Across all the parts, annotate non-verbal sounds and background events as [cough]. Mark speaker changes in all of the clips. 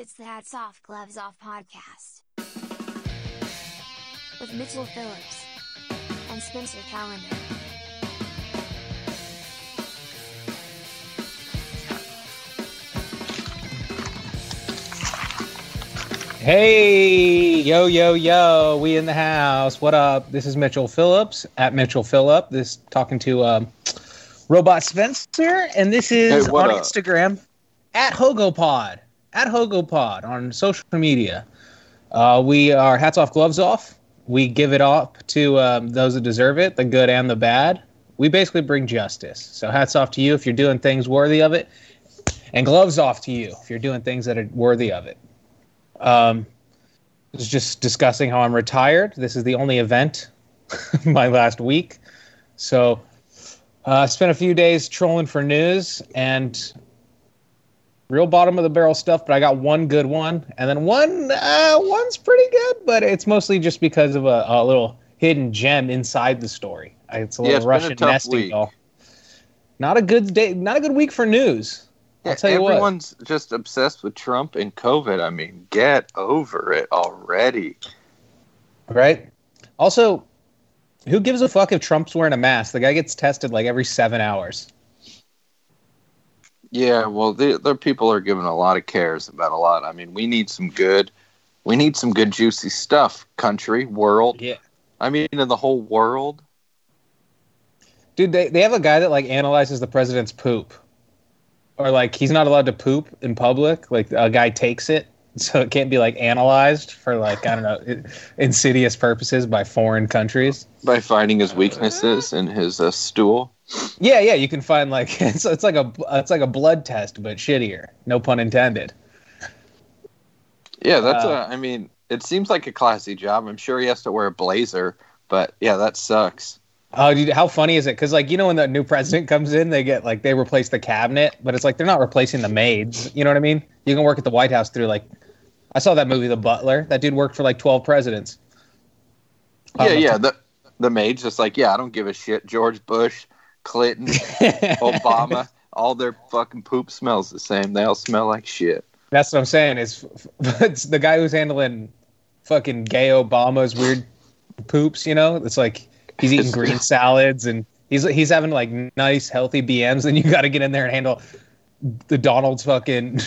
Speaker 1: It's the Hats Off Gloves Off podcast with Mitchell Phillips and Spencer Calendar.
Speaker 2: Hey, yo, yo, yo, we in the house. What up? This is Mitchell Phillips at Mitchell Phillip. This talking to um, Robot Spencer, and this is
Speaker 3: Hey,
Speaker 2: on
Speaker 3: up?
Speaker 2: Instagram at HogoPod at HogoPod on social media. Uh, we are hats off, gloves off. We give it up to um, those that deserve it, the good and the bad. We basically bring justice. So hats off to you if you're doing things worthy of it, and gloves off to you if you're doing things that are worthy of it. Um, I was just discussing how I'm retired. This is the only event [laughs] my last week. So uh, I spent a few days trolling for news and real bottom of the barrel stuff, but I got one good one. And then one, uh, one's pretty good, but it's mostly just because of a, a little hidden gem inside the story. It's a
Speaker 3: Yeah,
Speaker 2: little
Speaker 3: it's
Speaker 2: Russian nesting doll. Not a good day, not a good week for news. I'll tell you what.
Speaker 3: everyone's just obsessed with Trump and COVID. I mean, get over it already.
Speaker 2: Right? Also, who gives a fuck if Trump's wearing a mask? The guy gets tested like every seven hours.
Speaker 3: Yeah, well, the, the people are giving a lot of cares about a lot. I mean, we need some good, we need some good juicy stuff. Country, world.
Speaker 2: Yeah.
Speaker 3: I mean, in the whole world.
Speaker 2: Dude, they, they have a guy that like analyzes the president's poop. Or like he's not allowed to poop in public. Like a guy takes it. [laughs] So it can't be like analyzed for like, I don't know, insidious purposes by foreign countries.
Speaker 3: By finding his weaknesses in his uh, stool.
Speaker 2: Yeah, yeah, you can find like [laughs] it's, it's like a it's like a blood test but shittier. No pun intended.
Speaker 3: Yeah, that's.
Speaker 2: Uh,
Speaker 3: a, I mean, it seems like a classy job. I'm sure he has to wear a blazer, but yeah, that sucks.
Speaker 2: Oh, dude, how funny is it? Because like you know when the new president comes in, they get like they replace the cabinet, but it's like they're not replacing the maids. You know what I mean? You can work at the White House through like, I saw that movie, The Butler. That dude worked for like twelve presidents.
Speaker 3: Yeah,
Speaker 2: Um,
Speaker 3: yeah. The the maid's just like, yeah, I don't give a shit. George Bush, Clinton, [laughs] Obama, all their fucking poop smells the same. They all smell like shit.
Speaker 2: That's what I'm saying. Is it's [laughs] the guy who's handling fucking gay Obama's weird poops. You know, it's like he's eating green [laughs] salads and he's he's having like nice healthy BMs, and you got to get in there and handle the Donald's fucking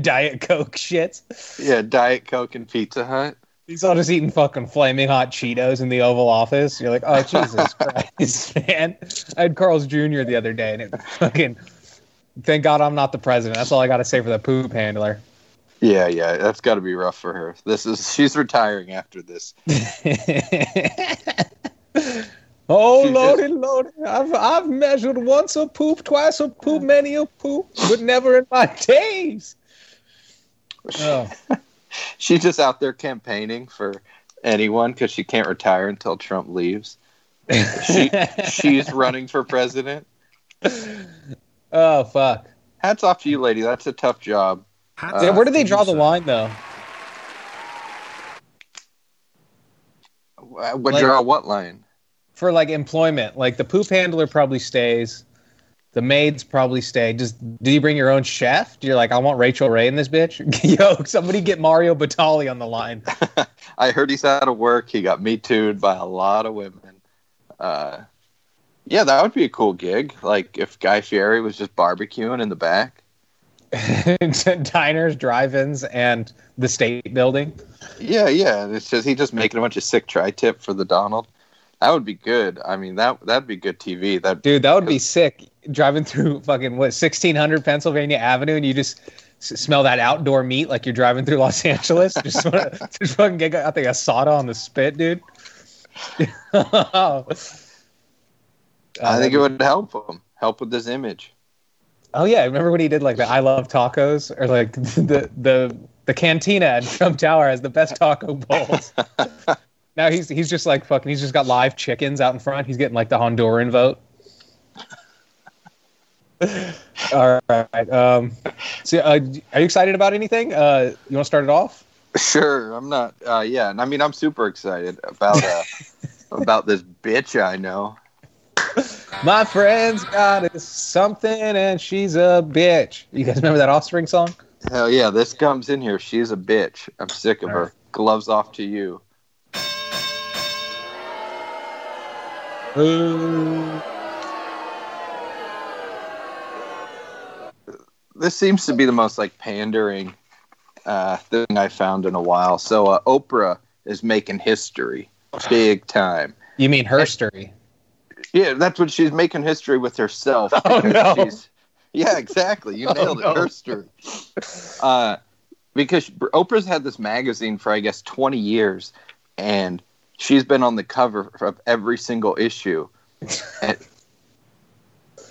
Speaker 2: diet coke shit.
Speaker 3: Yeah, Diet Coke and Pizza Hut.
Speaker 2: He's all just eating fucking flaming hot Cheetos in the Oval Office. You're like, oh Jesus [laughs] Christ, man! I had Carl's Jr. the other day, and it fucking. Thank God I'm not the president. That's all I got to say for the poop handler.
Speaker 3: Yeah, yeah, that's got to be rough for her. This is she's retiring after this. [laughs]
Speaker 2: oh
Speaker 3: She
Speaker 2: lordy, lordy! I've I've measured once a poop, twice a poop, many a poop, but never in my days. [laughs] Oh. [laughs]
Speaker 3: She's just out there campaigning for anyone because she can't retire until Trump leaves. She [laughs] she's running for president.
Speaker 2: oh fuck!
Speaker 3: Hats off to you, lady. That's a tough job.
Speaker 4: Hats
Speaker 2: Yeah, where do they draw the
Speaker 4: sir.
Speaker 2: line though?
Speaker 3: Uh, Would
Speaker 2: Like-
Speaker 3: draw what line?
Speaker 2: for like employment like the poop handler probably stays the maids probably stay just do you bring your own chef do you like i want rachael ray in this bitch [laughs] yo somebody get mario batali on the line [laughs]
Speaker 3: I heard he's out of work. He got me tooed by a lot of women. Uh, yeah, that would be a cool gig. Like if Guy Fieri was just barbecuing in the back. [laughs]
Speaker 2: diners drive-ins and the state building
Speaker 3: Yeah, yeah. It's just he just making a bunch of sick tri-tip for the Donald. That would be good. I mean that that'd be good TV. That
Speaker 2: dude that would be sick driving through fucking what 1600 pennsylvania avenue and you just s- smell that outdoor meat like you're driving through los [laughs] angeles just, wanna, just fucking get out the asada on the spit dude [laughs] oh,
Speaker 3: I think it um, would help him. Help with this image.
Speaker 2: Oh yeah, remember when he did like the I love tacos or like [laughs] the the the cantina at Trump Tower has the best taco bowls. now he's he's just like fucking he's just got live chickens out in front. He's getting like the Honduran vote. All right. Um, so, uh, are you excited about anything? Uh, you want to start it off?
Speaker 3: Sure, I'm not. Uh, yeah, and I mean I'm super excited about uh, [laughs] about this bitch I know.
Speaker 2: My friend's got something, and she's a bitch. You guys remember that Offspring song?
Speaker 3: Hell yeah, this comes in here. She's a bitch. I'm sick of
Speaker 2: All
Speaker 3: her.
Speaker 2: right.
Speaker 3: Gloves off to you. This seems to be the most like pandering uh, thing I found in a while. So uh, Oprah is making history, big time.
Speaker 2: You mean herstory?
Speaker 3: Yeah, that's what she's making history with herself. [laughs]
Speaker 2: Oh, no.
Speaker 3: she's- yeah, exactly. You [laughs]
Speaker 2: Oh,
Speaker 3: nailed
Speaker 2: no.
Speaker 3: it. History. Uh, because Oprah's had this magazine for I guess 20 years, and she's been on the cover of every single issue, and, [laughs]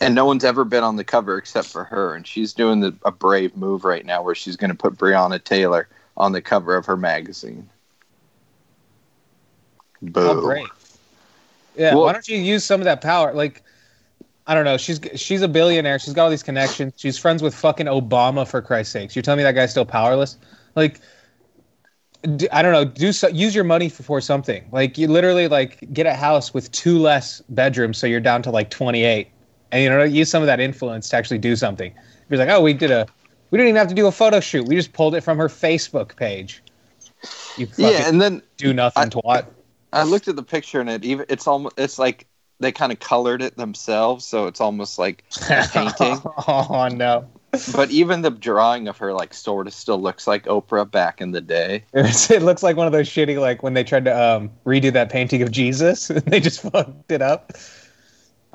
Speaker 3: and no one's ever been on the cover except for her. And she's doing the, a brave move right now, where she's going to put Breonna Taylor on the cover of her magazine. Boo!
Speaker 2: Yeah.
Speaker 3: Well-
Speaker 2: why don't you use some of that power? Like, I don't know. She's she's a billionaire. She's got all these connections. She's friends with fucking Obama for Christ's sakes. You're telling me that guy's still powerless? Like, I don't know. Do so, use your money for, for something. Like, you literally like get a house with two less bedrooms, so you're down to like 28, and you know use some of that influence to actually do something. You're like, oh, we did a, we didn't even have to do a photo shoot. We just pulled it from her Facebook page. You
Speaker 3: Yeah, and then
Speaker 2: do nothing
Speaker 3: I-
Speaker 2: twat.
Speaker 3: I looked at the picture and it even it's almost it's like they kind of colored it themselves, so it's almost like a [laughs] painting.
Speaker 2: oh no.
Speaker 3: but even the drawing of her like sort of still looks like Oprah back in the day. [laughs]
Speaker 2: It looks like one of those shitty like when they tried to um, redo that painting of Jesus [laughs] and they just fucked it up.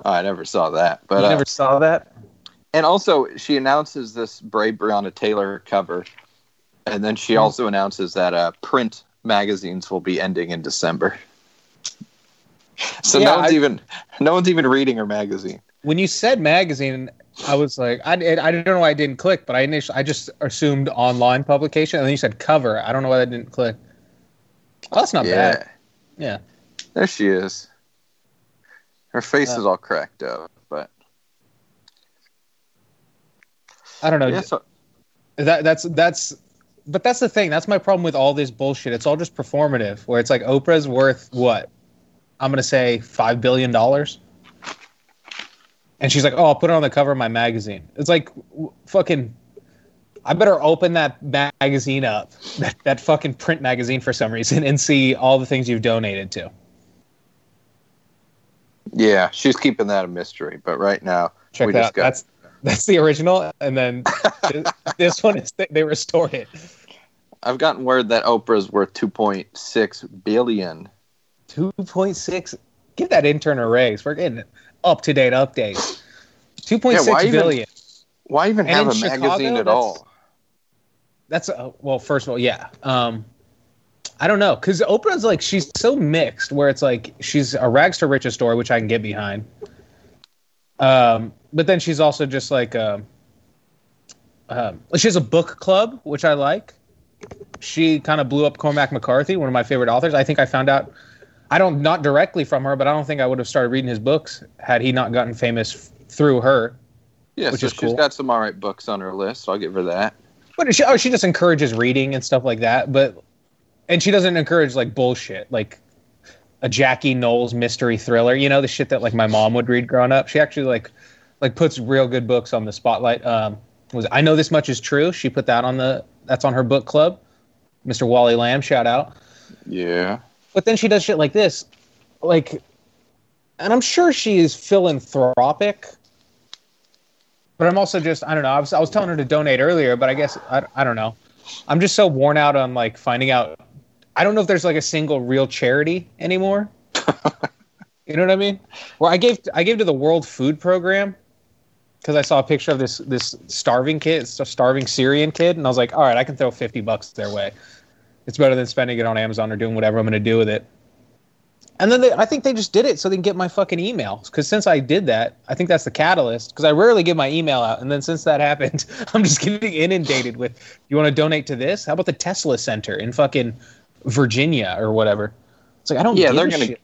Speaker 3: Oh, I never saw that, but
Speaker 2: you
Speaker 3: uh,
Speaker 2: never saw that?
Speaker 3: and also she announces this Brave Breonna Taylor cover, and then she
Speaker 2: Hmm.
Speaker 3: also announces that uh, print magazines will be ending in December. So
Speaker 2: Yeah,
Speaker 3: no one's
Speaker 2: I-
Speaker 3: even no one's even reading her magazine.
Speaker 2: When you said magazine, I was like, I, I don't know why I didn't click, but I initially I just assumed online publication, and then you said cover. I don't know why I didn't click. Oh, that's not
Speaker 3: yeah,
Speaker 2: bad. Yeah.
Speaker 3: there she is. Her face
Speaker 2: Uh,
Speaker 3: is all cracked up, but
Speaker 2: I don't know.
Speaker 3: yeah, so,
Speaker 2: That that's that's but that's the thing. That's my problem with all this bullshit. It's all just performative. Where it's like Oprah's worth what? I'm gonna say five billion dollars. And she's like, "Oh, I'll put it on the cover of my magazine." It's like, w- fucking. I better open that magazine up, [laughs] that, that fucking print magazine for some reason, and see all the things you've donated to.
Speaker 3: Yeah, she's keeping that a mystery. But right now,
Speaker 2: Check
Speaker 3: We
Speaker 2: that
Speaker 3: just
Speaker 2: out.
Speaker 3: got-
Speaker 2: That's that's the original, and then [laughs] this, one is they restored it.
Speaker 3: I've gotten word that Oprah's worth 2.6 billion.
Speaker 2: Two point six. Give that intern a raise. We're getting up to date updates. Two point
Speaker 3: Yeah, why
Speaker 2: six
Speaker 3: even- Why even
Speaker 2: And
Speaker 3: have a
Speaker 2: Chicago,
Speaker 3: magazine at all?
Speaker 2: That's uh, well. First of all, yeah. Um, I don't know because Oprah's like she's so mixed. Where it's like she's a rags to riches story, which I can get behind. Um, but then she's also just like um, um, she has a book club, which I like. She kind of blew up Cormac McCarthy, one of my favorite authors. I think I found out. I don't not directly from her, but I don't think I would have started reading his books had he not gotten famous f- through her.
Speaker 3: Yeah,
Speaker 2: Which
Speaker 3: so
Speaker 2: is
Speaker 3: she's
Speaker 2: cool.
Speaker 3: got some all right books on her list. So I'll give her that.
Speaker 2: But she, oh, she just encourages reading and stuff like that. But and she doesn't encourage like bullshit, like a Jackie Knowles mystery thriller. You know the shit that like my mom would read growing up. She actually like like puts real good books on the spotlight. Um, was I know this much is true. She put that on the that's on her book club. Mr. Wally Lamb, shout out.
Speaker 3: Yeah.
Speaker 2: But then she does shit like this, like, and I'm sure she is philanthropic. But I'm also just I don't know. I was I was telling her to donate earlier, but I guess I, I don't know. I'm just so worn out on like finding out. I don't know if there's like a single real charity anymore. [laughs] you know what I mean? Where I gave I gave to the World Food Program because I saw a picture of this this starving kid, starving Syrian kid, and I was like, all right, I can throw fifty bucks their way. It's better than spending it on Amazon or doing whatever I'm going to do with it. And then they, I think they just did it so they can get my fucking emails. Because since I did that, I think that's the catalyst. Because I rarely give my email out, and then since that happened, [laughs] I'm just getting inundated with. You want to donate to this? How about the Tesla Center in fucking Virginia or whatever? It's like I don't.
Speaker 3: Yeah, they're gonna-
Speaker 2: shit.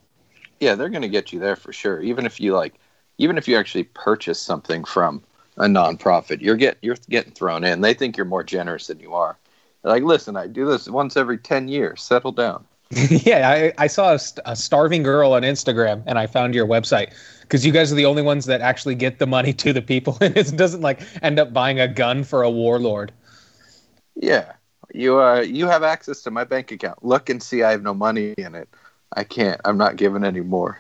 Speaker 3: Yeah, they're going to get you there for sure. Even if you like, even if you actually purchase something from a nonprofit, you're get you're getting thrown in. They think you're more generous than you are. They're like, listen, I do this once every ten years. Settle down. [laughs]
Speaker 2: yeah, I, I saw a, st- a starving girl on Instagram, and I found your website because you guys are the only ones that actually get the money [laughs] to the people, and it doesn't like end up buying a gun for a warlord.
Speaker 3: Yeah, you uh, you have access to my bank account. Look and see, I have no money in it. I can't. I'm not giving any more.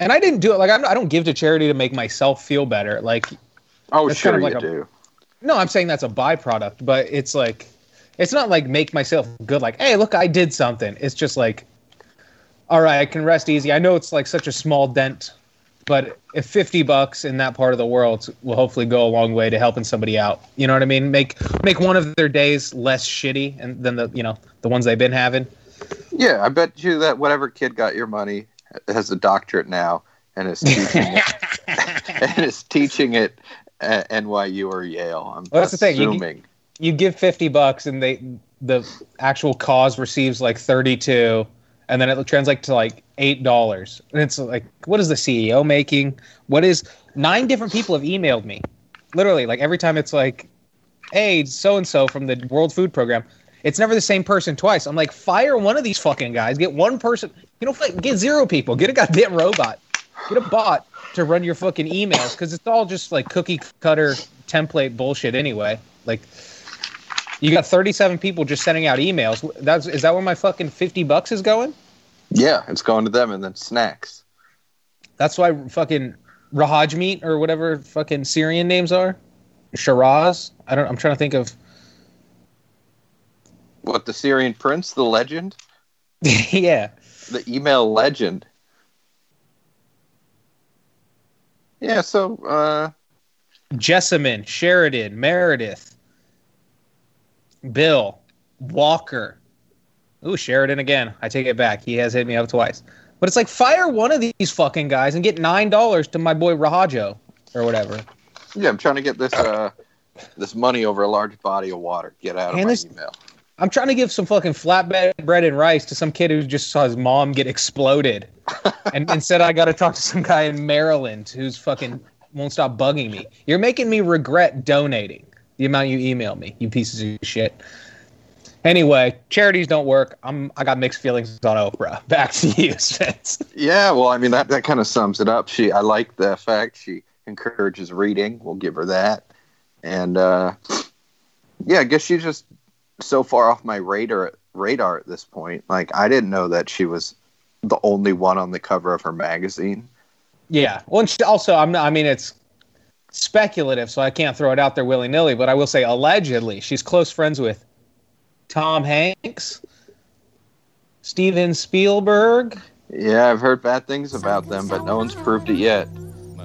Speaker 2: And I didn't do it like I'm, I don't give to charity to make myself feel better. Like,
Speaker 3: Oh, sure
Speaker 2: kind of
Speaker 3: you
Speaker 2: like a-
Speaker 3: do.
Speaker 2: no, I'm saying that's a byproduct, but it's like, it's not like make myself good. Like, hey, look, I did something. It's just like, all right, I can rest easy. I know it's like such a small dent, but if 50 bucks in that part of the world will hopefully go a long way to helping somebody out. You know what I mean? Make make one of their days less shitty and than the you know the ones they've been having.
Speaker 3: Yeah, I bet you that whatever kid got your money has a doctorate now and is teaching it, [laughs] and is teaching it at NYU or Yale. I'm
Speaker 2: Well, that's the thing, you-
Speaker 3: assuming.
Speaker 2: you give 50 bucks and they the actual cause receives like 32 and then it translates to like eight dollars. And it's like what is the ceo making? What is nine different people have emailed me. Literally like every time it's like hey so and so from the world food program. It's never the same person twice. I'm like fire one of these fucking guys. Get one person. You know get zero people. Get a goddamn robot. Get a bot to run your fucking emails because it's all just like cookie cutter template bullshit anyway. Like you got 37 people just sending out emails. That's is that where my fucking 50 bucks is going?
Speaker 3: Yeah, it's going to them and then snacks.
Speaker 2: That's why fucking Rahaj meat or whatever fucking Syrian names are. Shiraz. I don't. I'm trying to think of.
Speaker 3: What the Syrian prince, the legend, [laughs]
Speaker 2: yeah.
Speaker 3: the email legend. Yeah, so uh,
Speaker 2: Jessamine, Sheridan, Meredith, Bill, Walker. Ooh, Sheridan again. I take it back. He has hit me up twice. But it's like fire one of these fucking guys and get nine dollars to my boy Rahajo or whatever.
Speaker 3: yeah, I'm trying to get this uh, this money over a large body of water. Get out of
Speaker 2: And
Speaker 3: my
Speaker 2: this-
Speaker 3: email.
Speaker 2: I'm trying to give some fucking flatbread bread and rice to some kid who just saw his mom get exploded, [laughs] and instead I got to talk to some guy in Maryland who's fucking won't stop bugging me. You're making me regret donating the amount you email me, you pieces of shit. Anyway, charities don't work. I'm I got mixed feelings on Oprah. [laughs] Back to you, Spence.
Speaker 3: Yeah, well, I mean that that kind of sums it up. She, I like the fact she encourages reading. We'll give her that, and uh, yeah, I guess she's just so far off my radar radar at this point. Like I didn't know that she was the only one on the cover of her magazine.
Speaker 2: Yeah. Well, and she- also I'm not. I mean, it's speculative, so I can't throw it out there willy nilly. But I will say, allegedly, she's close friends with Tom Hanks, Steven Spielberg.
Speaker 3: Yeah, I've heard bad things about them, but no one's proved it yet.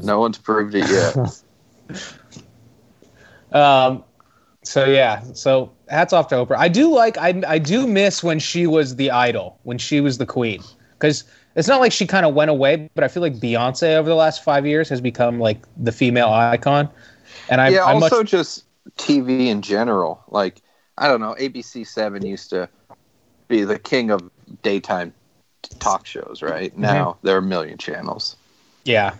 Speaker 3: No one's proved it yet. [laughs]
Speaker 2: Um, so yeah, so hats off to Oprah. I do like I I do miss when she was the idol, when she was the queen, because it's not like she kind of went away, but I feel like Beyonce over the last five years has become like the female icon, and I
Speaker 3: yeah,
Speaker 2: I
Speaker 3: also
Speaker 2: much
Speaker 3: just TV in general. Like I don't know, ABC Seven used to be the king of daytime talk shows, right? Mm-hmm. Now there are a million channels.
Speaker 2: yeah.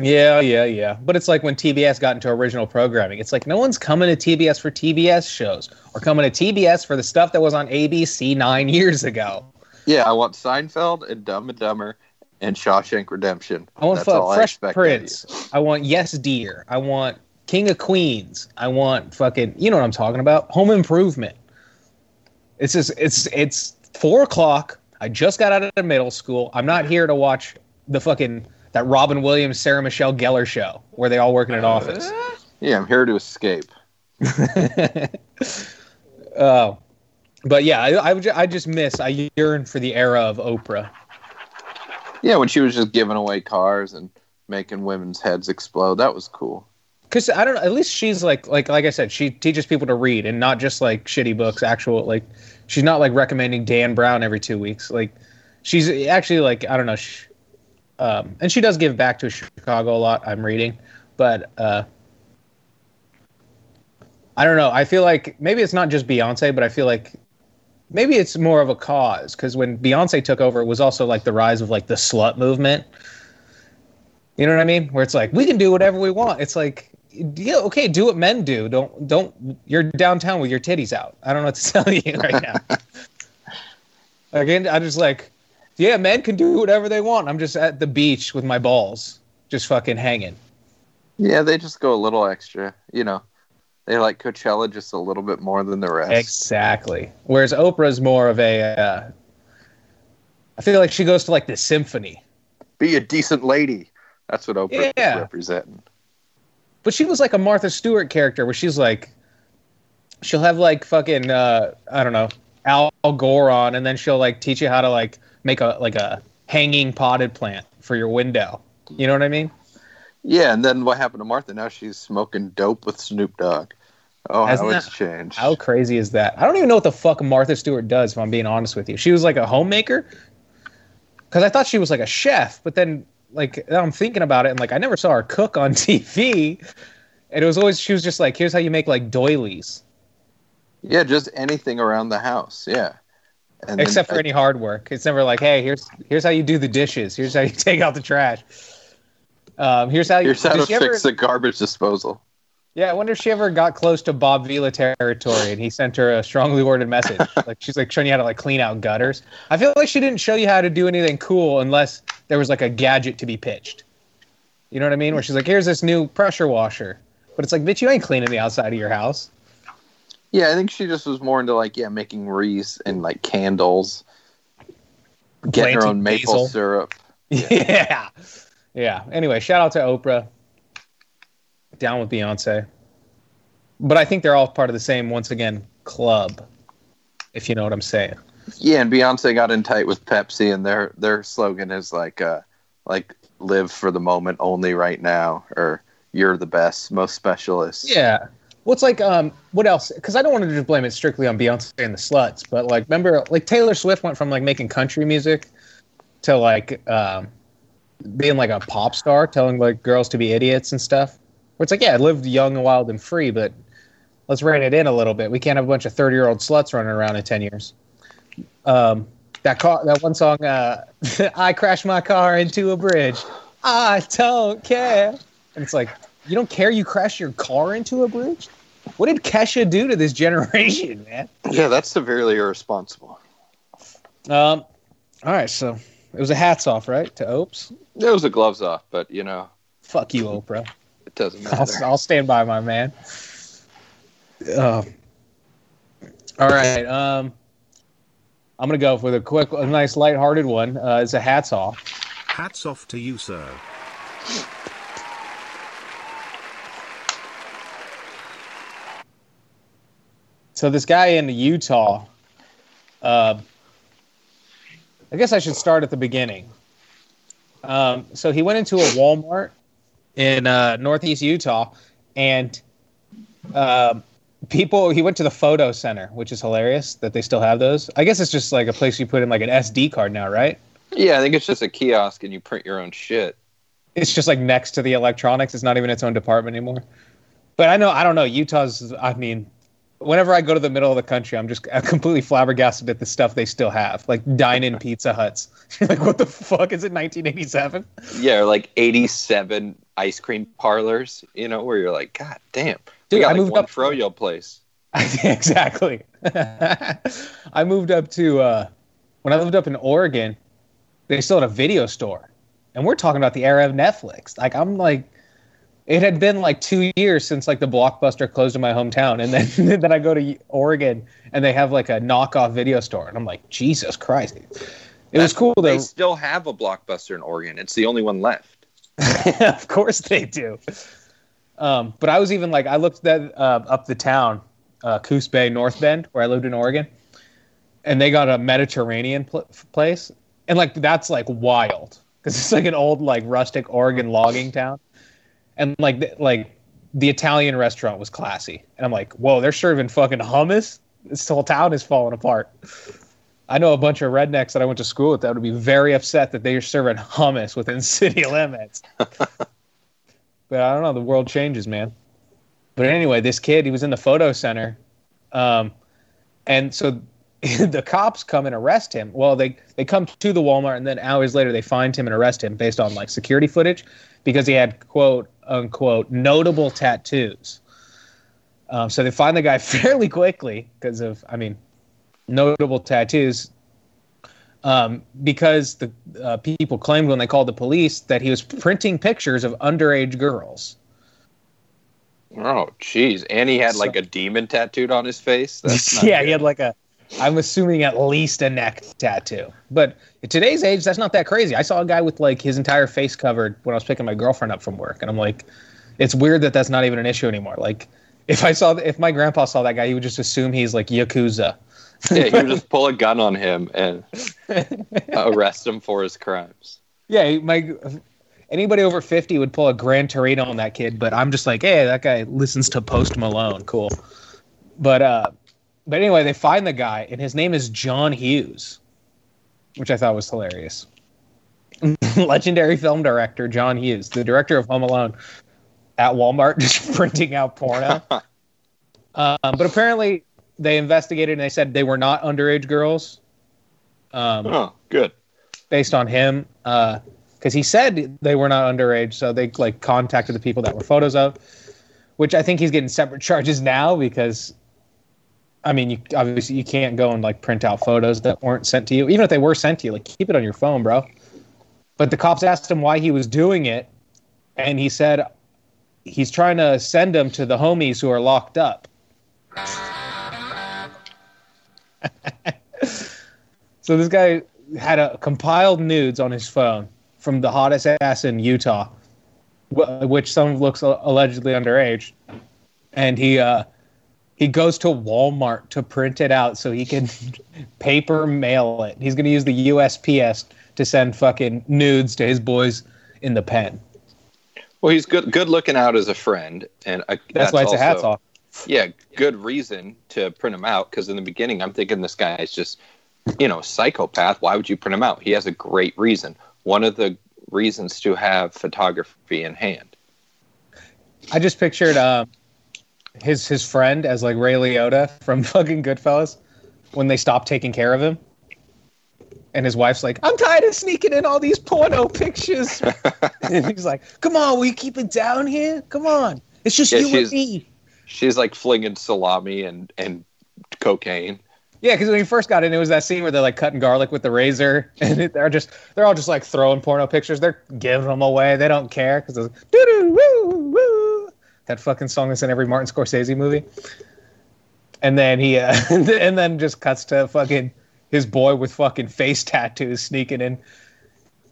Speaker 2: Yeah, yeah, yeah. But it's like when TBS got into original programming. It's like no one's coming to TBS for TBS shows or coming to TBS for the stuff that was on ABC nine years ago.
Speaker 3: Yeah, I want Seinfeld and Dumb and Dumber and Shawshank Redemption.
Speaker 2: I want
Speaker 3: That's
Speaker 2: fu-
Speaker 3: all I
Speaker 2: Fresh
Speaker 3: expect out of you.
Speaker 2: Prince. I want Yes Dear. I want King of Queens. I want fucking you know what I'm talking about. Home Improvement. It's just it's it's four o'clock. I just got out of middle school. I'm not here to watch the fucking that Robin Williams, Sarah Michelle Gellar show where they all work in an office.
Speaker 3: Yeah, I'm here to escape. [laughs]
Speaker 2: Oh, but yeah, I, I, I just miss. I yearn for the era of Oprah.
Speaker 3: Yeah, when she was just giving away cars and making women's heads explode, that was cool.
Speaker 2: Because I don't know. At least she's like like like I said, she teaches people to read and not just like shitty books. Actual like she's not like recommending Dan Brown every two weeks. Like she's actually like I don't know. She, um, and she does give back to Chicago a lot. I'm reading, but uh, I don't know. I feel like maybe it's not just Beyonce, but I feel like maybe it's more of a cause because when Beyonce took over, it was also like the rise of like the slut movement. You know what I mean? Where it's like we can do whatever we want. It's like, yeah, okay, do what men do. Don't don't. You're downtown with your titties out. I don't know what to [laughs] tell you right now. [laughs] Again, I'm just like, yeah, men can do whatever they want. I'm just at the beach with my balls, just fucking hanging.
Speaker 3: Yeah, they just go a little extra, you know. They like Coachella just a little bit more than the rest.
Speaker 2: Exactly. Whereas Oprah's more of a. Uh, I feel like she goes to like the symphony,
Speaker 3: Be a decent lady. That's what Oprah
Speaker 2: Yeah.
Speaker 3: is representing.
Speaker 2: but she was like a Martha Stewart character where she's like, she'll have like fucking uh, I don't know Al Gore on, and then she'll like teach you how to like make a like a hanging potted plant for your window. You know what I mean?
Speaker 3: Yeah, and then what happened to Martha? Now she's smoking dope with Snoop Dogg. Oh,
Speaker 2: Hasn't
Speaker 3: how it's
Speaker 2: that-
Speaker 3: changed.
Speaker 2: How crazy is that? I don't even know what the fuck Martha Stewart does. If I'm being honest with you, she was like a homemaker. Because I thought she was like a chef, but then like I'm thinking about it, and like I never saw her cook on [laughs] TV. And it was always she was just like, here's how you make like doilies,
Speaker 3: Yeah, just anything around the house. Yeah. And then
Speaker 2: except for
Speaker 3: I-
Speaker 2: any hard work. It's never like, hey, here's here's how you do the dishes. Here's how you [laughs] take out the trash. Um, here's how you.
Speaker 3: Here's how to
Speaker 2: she ever-
Speaker 3: fix the garbage disposal.
Speaker 2: Yeah, I wonder if she ever got close to Bob Vila territory and he sent her a strongly worded message. [laughs] like she's like showing you how to like clean out gutters. I feel like she didn't show you how to do anything cool unless there was like a gadget to be pitched. You know what I mean? Where she's like, here's this new pressure washer. But it's like, bitch, you ain't cleaning the outside of your house.
Speaker 3: Yeah, I think she just was more into like yeah, making wreaths and like candles, getting her own maple
Speaker 2: basil.
Speaker 3: syrup. [laughs]
Speaker 2: Yeah. yeah. Anyway, shout out to Oprah. Down with Beyonce. But I think they're all part of the same, once again, club. If you know what I'm saying.
Speaker 3: Yeah, and Beyonce got in tight with Pepsi, and their their slogan is like uh like live for the moment only right now, or you're the best, most specialist.
Speaker 2: Yeah. What's like um what else? Because I don't want to just blame it strictly on Beyonce and the sluts, but like remember like Taylor Swift went from like making country music to like um being like a pop star, telling like girls to be idiots and stuff. Where it's like, yeah, live young and wild and free, but let's rein it in a little bit. We can't have a bunch of thirty year old sluts running around in ten years. Um that car that one song, uh [laughs] I crashed my car into a bridge. I don't care. And it's like, you don't care you crashed your car into a bridge? What did Kesha do to this generation, man?
Speaker 3: yeah, that's severely irresponsible.
Speaker 2: Um, all right, so it was a hats off, right, to Opes?
Speaker 3: It was a gloves off, but you know
Speaker 2: Fuck you, Oprah.
Speaker 3: it doesn't
Speaker 2: I'll,
Speaker 3: matter.
Speaker 2: I'll stand by my man. Um, all right, um, I'm gonna go with a quick, a nice, lighthearted one. Uh, it's a hats off.
Speaker 4: Hats off to you, sir.
Speaker 2: So this guy in Utah, uh, I guess I should start at the beginning. Um, so he went into a Walmart in uh, Northeast Utah, and uh, people. He went to the photo center, which is hilarious that they still have those. I guess it's just like a place you put in like an SD card now, right?
Speaker 3: Yeah, I think it's just a kiosk, and you print your own shit.
Speaker 2: It's just like next to the electronics. It's not even its own department anymore. But I know I don't know. Utah's. I mean, whenever I go to the middle of the country, I'm just I'm [laughs] completely flabbergasted at the stuff they still have, like dine-in [laughs] Pizza Huts. [laughs] like, what the fuck is it? 1987?
Speaker 3: Yeah, like eighty-seven ice cream parlors. You know, where you're like, God damn,
Speaker 2: Dude,
Speaker 3: got
Speaker 2: I
Speaker 3: like
Speaker 2: moved
Speaker 3: one
Speaker 2: up-
Speaker 3: froyo place.
Speaker 2: exactly. I moved up to uh, when I lived up in Oregon. They still had a video store, and we're talking about the era of Netflix. Like I'm like, it had been like two years since like the Blockbuster closed in my hometown, and then [laughs] then I go to Oregon and they have like a knockoff video store, and I'm like, Jesus Christ! It was cool
Speaker 3: They
Speaker 2: though.
Speaker 3: still have a blockbuster in Oregon. It's the only one left. [laughs]
Speaker 2: of course they do. Um, but I was even like, I looked that uh, up the town, uh, Coos Bay, North Bend, where I lived in Oregon, and they got a Mediterranean pl- place, and like that's like wild because it's like an old like rustic Oregon logging town, and like th- like the Italian restaurant was classy, and I'm like, whoa, they're serving fucking hummus. This whole town is falling apart. I know a bunch of rednecks that I went to school with that would be very upset that they're serving hummus within [laughs] city limits. but I don't know. The world changes, man. But anyway, this kid, he was in the photo center, um, and so [laughs] the cops come and arrest him. Well, they they come to the Walmart, and then hours later they find him and arrest him based on like security footage because he had quote unquote notable tattoos. Um, so they find the guy [laughs] fairly quickly because of, I mean, notable tattoos. Um, because the uh, people claimed when they called the police that he was printing pictures of underage girls.
Speaker 3: Oh, jeez. And he had
Speaker 2: So-
Speaker 3: like a demon tattooed on his face. That's [laughs]
Speaker 2: yeah,
Speaker 3: good.
Speaker 2: he had like a. I'm assuming at least a neck tattoo. But at today's age, that's not that crazy. I saw a guy with like his entire face covered when I was picking my girlfriend up from work, and I'm like, it's weird that that's not even an issue anymore. Like, if I saw, if my grandpa saw that guy, he would just assume he's like yakuza.
Speaker 3: yeah, he would just pull a gun on him and [laughs] arrest him for his crimes.
Speaker 2: Yeah, my anybody over 50 would pull a Gran Torino on that kid, but I'm just like, hey, that guy listens to Post Malone, cool. But uh, but anyway, they find the guy, and his name is John Hughes, which I thought was hilarious. [laughs] Legendary film director John Hughes, the director of Home Alone, at Walmart [laughs] just printing out porno. [laughs] um, but apparently, they investigated and they said they were not underage girls. Um,
Speaker 3: Oh, good.
Speaker 2: based on him because he said they were not underage so they like contacted the people that were photos of which i think he's getting separate charges now because i mean you obviously you can't go and like print out photos that weren't sent to you. Even if they were sent to you like keep it on your phone bro. But the cops asked him why he was doing it and he said he's trying to send them to the homies who are locked up. [laughs] So this guy had a compiled nudes on his phone from the hottest ass in Utah, which some looks allegedly underage, and he uh, he goes to Walmart to print it out so he can [laughs] paper mail it. He's going to use the USPS to send fucking nudes to his boys in the pen.
Speaker 3: Well, he's good good looking out as a friend, and uh,
Speaker 2: That's, why it's a hats off.
Speaker 3: Yeah, good reason to print him out because in the beginning I'm thinking this guy is just, you know, psychopath. Why would you print him out? He has a great reason. One of the reasons to have photography in hand.
Speaker 2: I just pictured um, his his friend as like Ray Liotta from [laughs] fucking Goodfellas when they stopped taking care of him. And his wife's like, I'm tired of sneaking in all these porno [laughs] pictures. [laughs] and he's like, Come on, will you keep it down here? Come on. It's just
Speaker 3: Yeah,
Speaker 2: you and me.
Speaker 3: She's like flinging salami and and cocaine.
Speaker 2: Yeah, because when he first got in, it was that scene where they're like cutting garlic with the razor, and it- they're just they're all just like throwing porno pictures. They're giving them away. They don't care because doo doo woo woo that fucking song is in every Martin Scorsese movie. And then he uh, [laughs] and then just cuts to fucking his boy with fucking face tattoos sneaking in.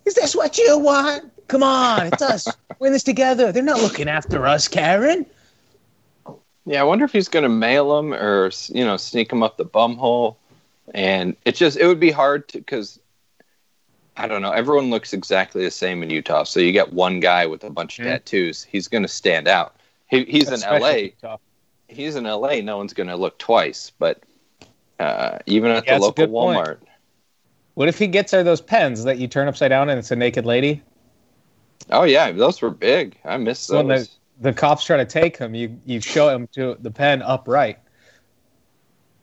Speaker 2: Is this what you want? Come on, it's us. [laughs] We're in this together. They're not looking after us, Karen.
Speaker 3: Yeah, I wonder if he's going to mail them or you know sneak them up the bum hole. And it just it would be hard to because I don't know. Everyone looks exactly the same in Utah, so you get one guy with a bunch of
Speaker 2: Mhm.
Speaker 3: tattoos. He's going to stand out. He, he's in LA.
Speaker 2: Utah.
Speaker 3: He's in LA. No one's going to look twice. But uh, even at
Speaker 2: Yeah,
Speaker 3: the local
Speaker 2: good point.
Speaker 3: Walmart,
Speaker 2: What if he gets her those pens that you turn upside down and it's a naked lady?
Speaker 3: oh yeah, those were big. I missed
Speaker 2: So when the, the cops try to take him, you you show him to the pen upright.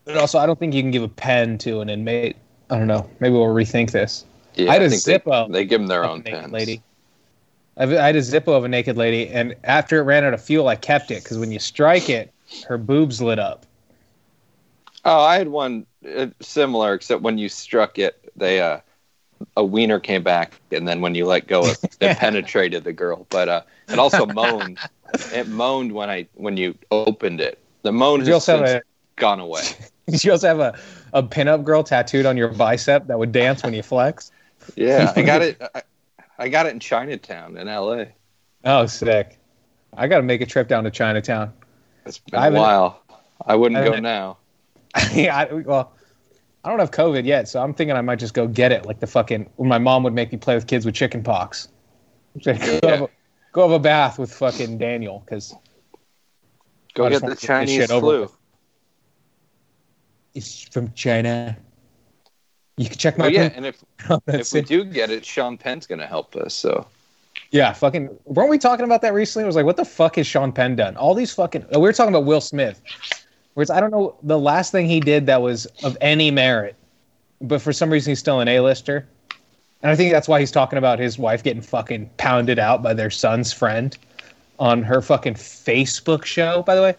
Speaker 2: But also, I don't think you can give a pen to an inmate. I don't know. Maybe we'll rethink this.
Speaker 3: yeah,
Speaker 2: I had a
Speaker 3: think they-
Speaker 2: Zippo
Speaker 3: They, give them their own pens.
Speaker 2: lady. I've- had a Zippo of a naked lady, and after it ran out of fuel, I kept it because when you strike it, her boobs lit up.
Speaker 3: Oh, I had one uh, similar, except when you struck it, they uh, a wiener came back, and then when you let go, it, it [laughs] penetrated the girl. But uh, it also moaned. It moaned when I when you opened it. The moan
Speaker 2: you
Speaker 3: has since
Speaker 2: a
Speaker 3: gone away. [laughs]
Speaker 2: Did you also have a, a pinup girl tattooed on your bicep that would dance when you flex?
Speaker 3: Yeah, I got [laughs] it. I, I got it in Chinatown in L.A.
Speaker 2: Oh, sick! I got to make a trip down to Chinatown.
Speaker 3: It's been
Speaker 2: I
Speaker 3: a while. I wouldn't
Speaker 2: I
Speaker 3: go now. [laughs]
Speaker 2: yeah, I, well, I don't have COVID yet, so I'm thinking I might just go get it, like the fucking when my mom would make me play with kids with chicken pox. [laughs] Go,
Speaker 3: Yeah.
Speaker 2: have a, go have a bath with fucking Daniel because
Speaker 3: Go
Speaker 2: I
Speaker 3: get the Chinese flu.
Speaker 2: it's from China. You can check my
Speaker 3: Oh yeah, and if [laughs] if we
Speaker 2: it.
Speaker 3: do get it, Sean Penn's going to help us. So
Speaker 2: Yeah, fucking. Weren't we talking about that recently? It was like, what the fuck has Sean Penn done? All these fucking. Oh, we were talking about Will Smith. Whereas I don't know the last thing he did that was of any merit, but for some reason he's still an A-lister, and I think that's why he's talking about his wife getting fucking pounded out by their son's friend on her fucking Facebook show. By the way,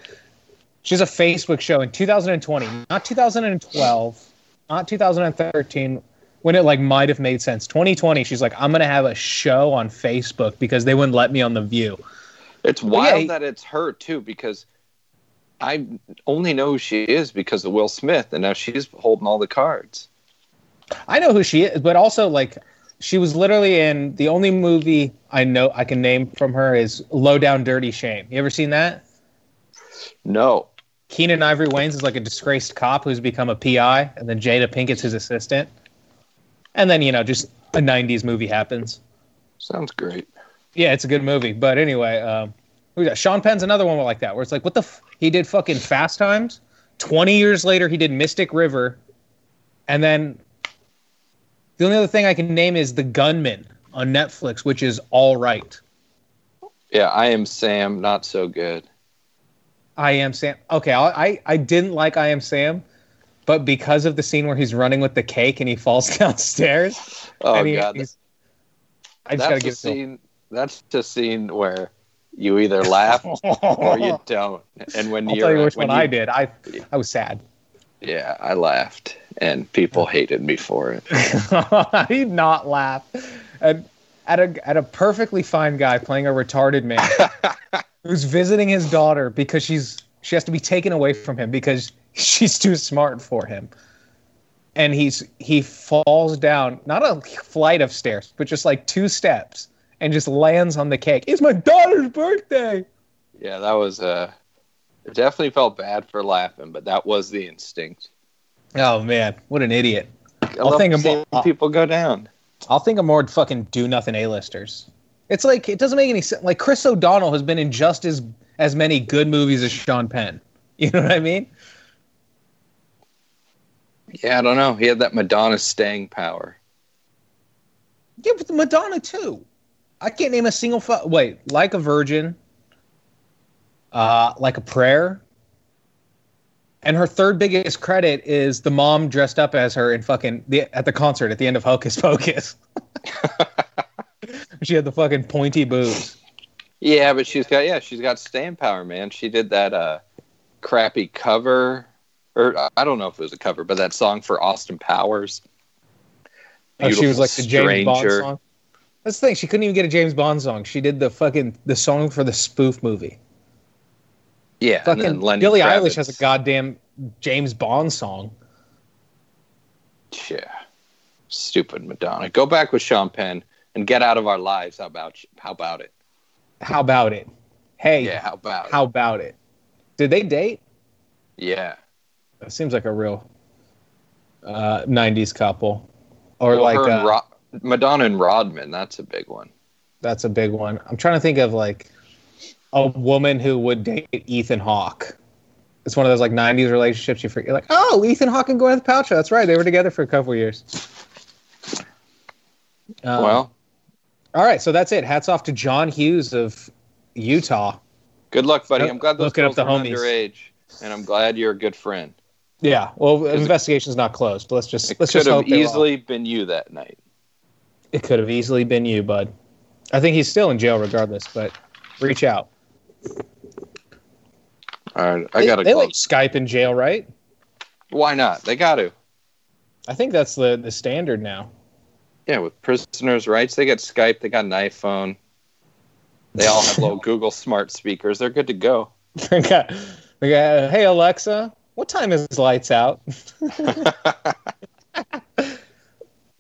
Speaker 2: she's a Facebook show in 2020, not 2012, not 2013 when it like might have made sense 2020 she's like i'm gonna have a show on facebook because they wouldn't let me on the view
Speaker 3: It's wild
Speaker 2: yeah,
Speaker 3: that it's her too, because I only know who she is because of Will Smith, and now she's holding all the cards.
Speaker 2: I know who she is, but also like she was literally in the only movie I know I can name from her is Low Down Dirty Shame. You ever seen that?
Speaker 3: No,
Speaker 2: Keenen Ivory Wayans is like a disgraced cop who's become a PI, and then Jada Pinkett's his assistant. And then, you know, just a 90s movie happens.
Speaker 3: sounds great.
Speaker 2: Yeah, it's a good movie. But anyway, um, who's that? Sean Penn's another one like that, where it's like, what the? F-? He did fucking Fast Times. 20 years later, he did Mystic River. And then the only other thing I can name is The Gunman on Netflix, which is all right.
Speaker 3: Yeah, I am Sam. Not so good.
Speaker 2: I am Sam. Okay, I, I I didn't like I am Sam, but because of the scene where he's running with the cake and he falls [laughs] downstairs,
Speaker 3: Oh
Speaker 2: he-
Speaker 3: god,
Speaker 2: I just gotta give
Speaker 3: scene. That's a scene where you either laugh or you [laughs] don't. And when
Speaker 2: I'll
Speaker 3: you're
Speaker 2: tell you which
Speaker 3: when
Speaker 2: one
Speaker 3: you-
Speaker 2: I did. I I was sad.
Speaker 3: Yeah, I laughed, and people [laughs] hated me for it.
Speaker 2: I did not laugh. And at a at a perfectly fine guy playing a retarded man who's visiting his daughter because she's she has to be taken away from him because [laughs] she's too smart for him. And he's he falls down not a flight of stairs, but just like two steps and just lands on the cake. It's my daughter's birthday.
Speaker 3: Yeah, that was uh it definitely felt bad for laughing, but that was the instinct.
Speaker 2: Oh man, what an idiot.
Speaker 3: I
Speaker 2: I'll
Speaker 3: love
Speaker 2: think of more-
Speaker 3: people go down.
Speaker 2: I'll think of more fucking do nothing A-listers. It's like it doesn't make any sense. Like Chris O'Donnell has been in just as as many good movies as Sean Penn. [laughs] You know what I mean?
Speaker 3: Yeah, I don't know. He had that Madonna staying power.
Speaker 2: Yeah, but Madonna too. I can't name a single fu- wait, like a virgin, uh, like a prayer, and her third biggest credit is the mom dressed up as her in fucking the at the concert at the end of Hocus Pocus. [laughs] [laughs] [laughs] she had the fucking pointy boobs.
Speaker 3: Yeah, but she's got yeah, she's got staying power, man. She did that uh crappy cover or I don't know if it was a cover, but that song for Austin Powers.
Speaker 2: Oh, she was like the James Bond song. That's the thing. She couldn't even get a James Bond song. She did the fucking the song for the spoof movie.
Speaker 3: Yeah, and
Speaker 2: Fucking
Speaker 3: then Lenny
Speaker 2: Billie
Speaker 3: Kravitz.
Speaker 2: Eilish has a goddamn James Bond song.
Speaker 3: Yeah. Stupid Madonna. Go back with Sean Penn and get out of our lives. How about you? how about it?
Speaker 2: How about it? Hey,
Speaker 3: Yeah, how about it?
Speaker 2: how about it? Did they date?
Speaker 3: Yeah.
Speaker 2: That seems like a real uh, '90s couple, or
Speaker 3: Well,
Speaker 2: like uh,
Speaker 3: Madonna and Rodman. That's a big one.
Speaker 2: that's a big one. I'm trying to think of like a woman who would date Ethan Hawke. It's one of those like '90s relationships. You forget, you're like, oh, Ethan Hawke and Gwyneth Paltrow. That's right, they were together for a couple years. Um,
Speaker 3: well,
Speaker 2: all right, so that's it. Hats off to John Hughes of Utah.
Speaker 3: good luck, buddy. I'm glad those
Speaker 2: Looking up
Speaker 3: girls
Speaker 2: the
Speaker 3: are
Speaker 2: homies.
Speaker 3: underage, and I'm glad you're a good friend.
Speaker 2: Yeah, well, the investigation's not closed, but let's just
Speaker 3: It
Speaker 2: let's
Speaker 3: could
Speaker 2: just
Speaker 3: have
Speaker 2: hope they
Speaker 3: easily been you that night.
Speaker 2: It could have easily been you, bud. I think he's still in jail regardless, but reach out.
Speaker 3: All right, I gotta
Speaker 2: They,
Speaker 3: close.
Speaker 2: like Skype in jail, right?
Speaker 3: Why not? They got to.
Speaker 2: I think that's the the standard now.
Speaker 3: Yeah, with prisoners' rights, they got Skype, they got an iPhone. They all have little [laughs] Google smart speakers. They're good to go.
Speaker 2: they got, they got, hey Alexa, what time is lights out?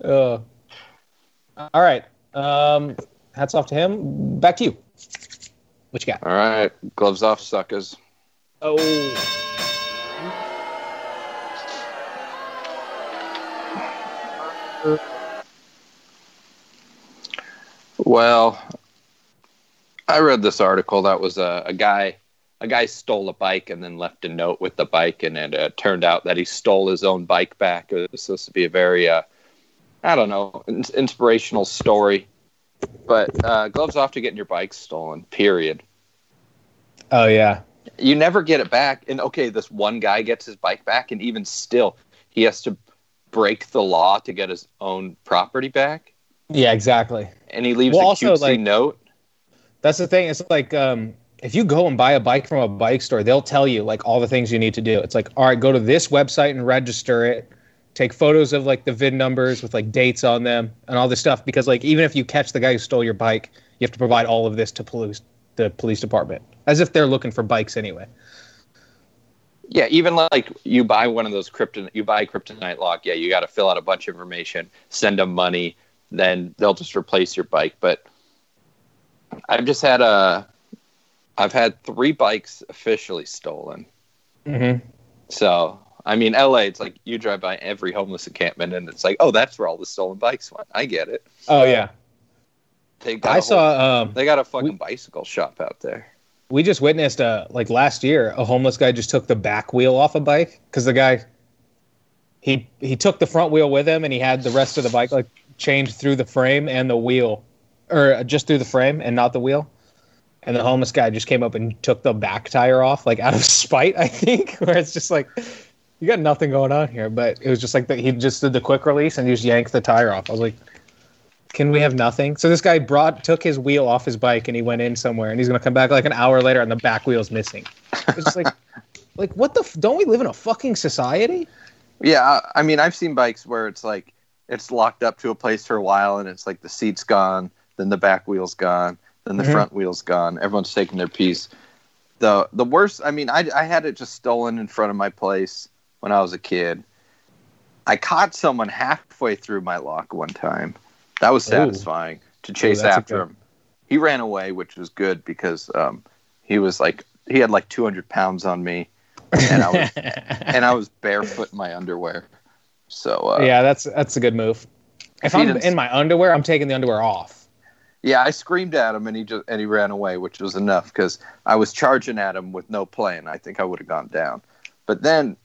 Speaker 2: uh, [laughs] all right. Um, hats off to him. Back to you. What you got?
Speaker 3: All right, gloves off, suckers.
Speaker 2: Oh.
Speaker 3: Well, I read this article that was a, a guy. A guy stole a bike and then left a note with the bike, and it uh, turned out that he stole his own bike back. It was supposed to be a very, uh, I don't know, in- inspirational story. But uh, gloves off to getting your bike stolen. Period.
Speaker 2: Oh yeah.
Speaker 3: You never get it back. And okay, this one guy gets his bike back, and even still, he has to break the law to get his own property back.
Speaker 2: Yeah, exactly.
Speaker 3: And he leaves
Speaker 2: Well,
Speaker 3: a
Speaker 2: also,
Speaker 3: cutesy
Speaker 2: like-
Speaker 3: note.
Speaker 2: That's the thing. It's like um, if you go and buy a bike from a bike store, they'll tell you like all the things you need to do. It's like, all right, go to this website and register it. Take photos of like the VIN numbers with like dates on them and all this stuff. Because like even if you catch the guy who stole your bike, you have to provide all of this to police the police department, as if they're looking for bikes anyway.
Speaker 3: Yeah, even like you buy one of those krypton, you buy a kryptonite lock. Yeah, you got to fill out a bunch of information, send them money, then they'll just replace your bike. But I've just had a, I've had three bikes officially stolen.
Speaker 2: Mm-hmm.
Speaker 3: So I mean, LA, it's like you drive by every homeless encampment, and it's like, oh, that's where all the stolen bikes went. I get it.
Speaker 2: Oh yeah,
Speaker 3: They got
Speaker 2: I
Speaker 3: a whole-
Speaker 2: saw. Um,
Speaker 3: They got a fucking
Speaker 2: we-
Speaker 3: bicycle shop out there.
Speaker 2: we just witnessed uh like last year a homeless guy just took the back wheel off a bike because the guy he he took the front wheel with him and he had the rest of the bike like chained through the frame and the wheel or just through the frame and not the wheel and the homeless guy just came up and took the back tire off like [laughs] out of spite i think [laughs] where it's just like you got nothing going on here but it was just like that he just did the quick release and he just yanked the tire off i was like can we have nothing? So this guy brought took his wheel off his bike and he went in somewhere and he's gonna come back like an hour later and the back wheel's missing. It's just like, [laughs] like what the? F- don't we live in a fucking society?
Speaker 3: Yeah, I mean, I've seen bikes where it's like it's locked up to a place for a while, and it's like the seat's gone, then the back wheel's gone, then the
Speaker 2: Mhm.
Speaker 3: front wheel's gone. Everyone's taking their piece. the The worst, I mean, I I had it just stolen in front of my place when I was a kid. I caught someone halfway through my lock one time. That was
Speaker 2: Ooh.
Speaker 3: satisfying to chase
Speaker 2: a
Speaker 3: after
Speaker 2: good-
Speaker 3: him. He ran away, which was good because um, he was like he had like 200 pounds on me, and I was [laughs] and I was barefoot in my underwear. So uh,
Speaker 2: yeah, that's that's a good move. If I'm in my underwear, I'm taking the underwear off.
Speaker 3: yeah, I screamed at him and he just and he ran away, which was enough because I was charging at him with no plan. I think I would have gone down. But then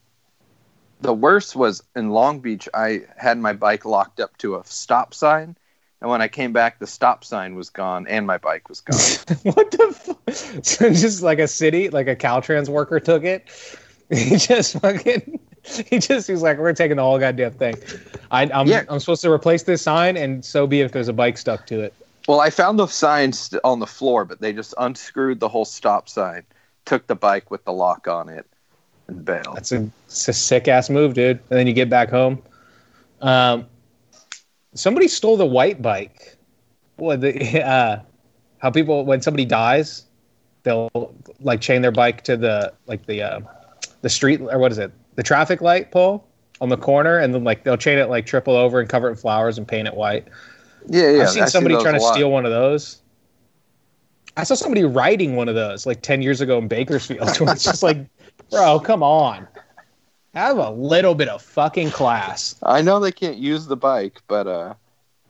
Speaker 3: the worst was in Long Beach. I had my bike locked up to a stop sign, and when I came back, the stop sign was gone and my bike was gone. [laughs]
Speaker 2: what the? Fu- [laughs] so just like a city, like a Caltrans worker took it. [laughs] He just fucking. [laughs] He just he's like, we're taking the whole goddamn thing. I, I'm
Speaker 3: Yeah.
Speaker 2: I'm supposed to replace this sign, and so be it if there's a bike stuck to it.
Speaker 3: well, I found the sign st- on the floor, but they just unscrewed the whole stop sign, took the bike with the lock on it, and bailed.
Speaker 2: That's a, a sick ass move, dude. And then you get back home. Um, somebody stole the white bike. What the [laughs] uh, how people when somebody dies, they'll like chain their bike to the like the uh, the street or what is it the traffic light pole on the corner, and then like they'll chain it like triple over and cover it in flowers and paint it white.
Speaker 3: Yeah, yeah.
Speaker 2: I've seen
Speaker 3: I
Speaker 2: somebody
Speaker 3: those
Speaker 2: trying to steal one of those. I saw somebody riding one of those like ten years ago in Bakersfield. [laughs] where it's just like, bro, come on, have a little bit of fucking class.
Speaker 3: I know they can't use the bike, but uh,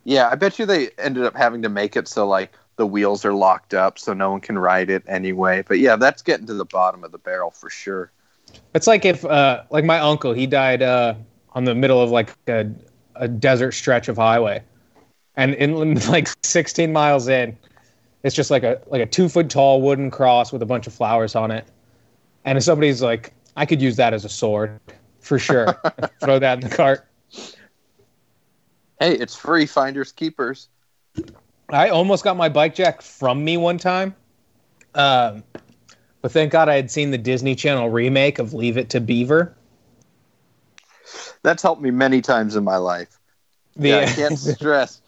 Speaker 3: yeah, I bet you they ended up having to make it so like the wheels are locked up, so no one can ride it anyway. But yeah, that's getting to the bottom of the barrel for sure.
Speaker 2: It's like if, uh, like my uncle, he died uh, on the middle of like a, a desert stretch of highway, and in [laughs] like 16 miles in, it's just like a like a two foot tall wooden cross with a bunch of flowers on it, and if somebody's like, I could use that as a sword for sure. [laughs] [laughs] Throw that in the cart.
Speaker 3: Hey, it's free finders keepers.
Speaker 2: I almost got my bike jack from me one time. Um, but thank God I had seen the Disney Channel remake of Leave It to Beaver.
Speaker 3: That's helped me many times in my life.
Speaker 2: The,
Speaker 3: yeah, I can't [laughs] stress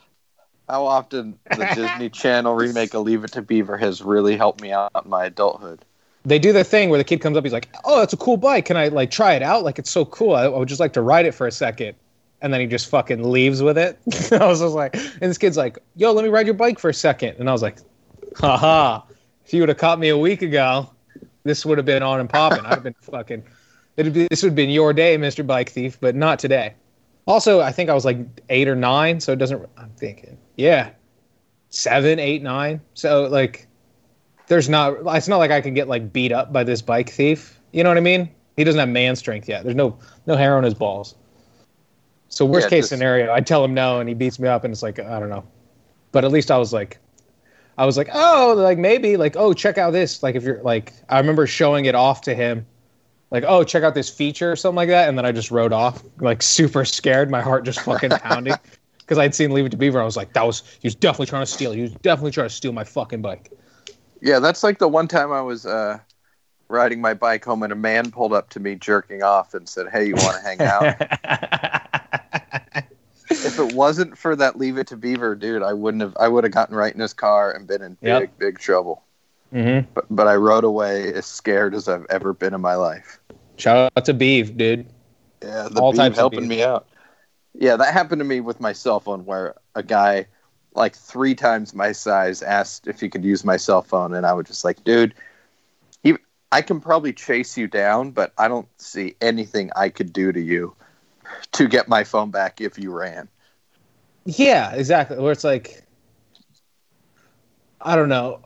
Speaker 3: how often the Disney [laughs] Channel remake of Leave It to Beaver has really helped me out in my adulthood.
Speaker 2: they do the thing where the kid comes up, he's like, "Oh, that's a cool bike. Can I like try it out? Like it's so cool. I, I would just like to ride it for a second. And then he just fucking leaves with it. [laughs] I was just like, and this kid's like, "Yo, let me ride your bike for a second. And I was like, "Haha! If you would have caught me a week ago, this would have been on and popping. I'd have been [laughs] fucking. It'd be this would have been your day, Mister Bike Thief, but not today. Also, I think I was like eight or nine, so it doesn't. I'm thinking, yeah, seven, eight, nine. So like, there's not. It's not like I can get like beat up by this bike thief. You know what I mean? He doesn't have man strength yet. There's no no hair on his balls. So worst
Speaker 3: Yeah,
Speaker 2: case scenario, I tell him no, and he beats me up, and it's like I don't know. But at least I was like, I was like, oh, like maybe, like oh, check out this. Like if you're like, I remember showing it off to him, like oh, check out this feature or something like that, and then I just rode off, like [laughs] super scared, my heart just fucking [laughs] pounding, because I'd seen Leave It to Beaver. I was like, that was he was definitely trying to steal. He was definitely trying to steal my fucking bike.
Speaker 3: Yeah, that's like the one time I was uh, riding my bike home and a man pulled up to me jerking off and said, "Hey, you want to hang out?" [laughs] if it wasn't for that Leave It to Beaver, dude, I wouldn't have. I would have gotten right in his car and been in big,
Speaker 2: Yep.
Speaker 3: big trouble.
Speaker 2: Mm-hmm.
Speaker 3: but, but I rode away as scared as I've ever been in my life.
Speaker 2: Shout out to Beeve, dude.
Speaker 3: Yeah, the
Speaker 2: All
Speaker 3: helping me out. Yeah, that happened to me with my cell phone, where a guy, like three times my size, asked if he could use my cell phone, and I was just like, "Dude, I can probably chase you down, but I don't see anything I could do to you to get my phone back if you ran."
Speaker 2: Yeah, exactly. Where it's like, I don't know.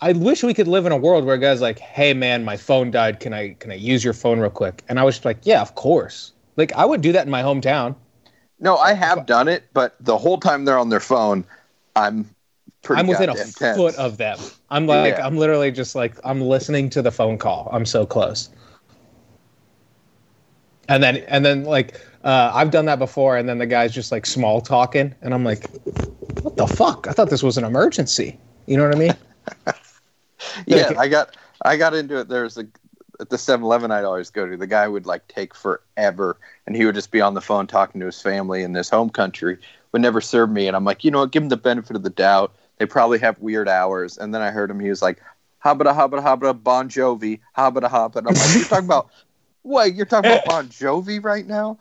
Speaker 2: I wish we could live in a world where a guy's like, "Hey, man, my phone died. Can I can I use your phone real quick?" And I was just like, "Yeah, of course." Like I would do that in my hometown.
Speaker 3: No, I have done it, but the whole time they're on their phone, I'm pretty
Speaker 2: I'm within a
Speaker 3: goddamn tense.
Speaker 2: foot of them. I'm like,
Speaker 3: Yeah.
Speaker 2: I'm literally just like, I'm listening to the phone call. I'm so close. And then, and then, like, uh, I've done that before, and then the guy's just like small talking, and I'm like, what the fuck? I thought this was an emergency. You know what I mean? [laughs]
Speaker 3: Yeah,
Speaker 2: Like-
Speaker 3: I got I got into it. There's a at the 7-Eleven I'd always go to. The guy would like take forever, and he would just be on the phone talking to his family in his home country. Would never serve me, and I'm like, you know what? Give him the benefit of the doubt. They probably have weird hours. And then I heard him. He was like, "Habada habada habada Bon Jovi, habada habada." I'm like, you're talking about what? You're talking about [laughs] Bon Jovi right now?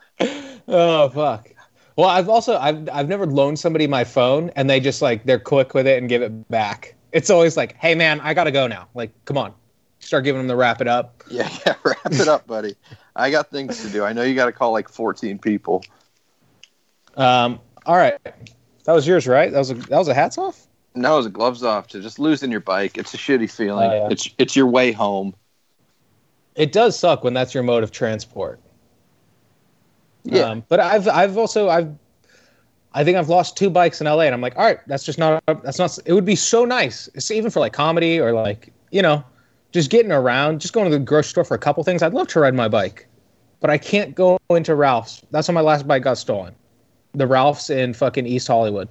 Speaker 2: Oh fuck. Well, I've also I've I've never loaned somebody my phone, and they just like they're quick with it and give it back. It's always like, hey man, I gotta go now. Like, come on, start giving them the wrap it up.
Speaker 3: Yeah, [laughs] yeah. Wrap it up, buddy. I got things to do. I know you got to call like 14 people.
Speaker 2: Um, all right, that was yours, right? That was a that was a hats off.
Speaker 3: No, it's gloves off to just losing your bike. It's a shitty feeling.
Speaker 2: Oh, yeah.
Speaker 3: It's it's your way home.
Speaker 2: It does suck when that's your mode of transport.
Speaker 3: Yeah.
Speaker 2: Um, but I've I've also I've I think I've lost two bikes in LA, and I'm like, all right, that's just not that's not. It would be so nice, it's even for like comedy or like you know, just getting around, just going to the grocery store for a couple things. I'd love to ride my bike, but I can't go into Ralph's. That's when my last bike got stolen. The Ralph's in fucking East Hollywood.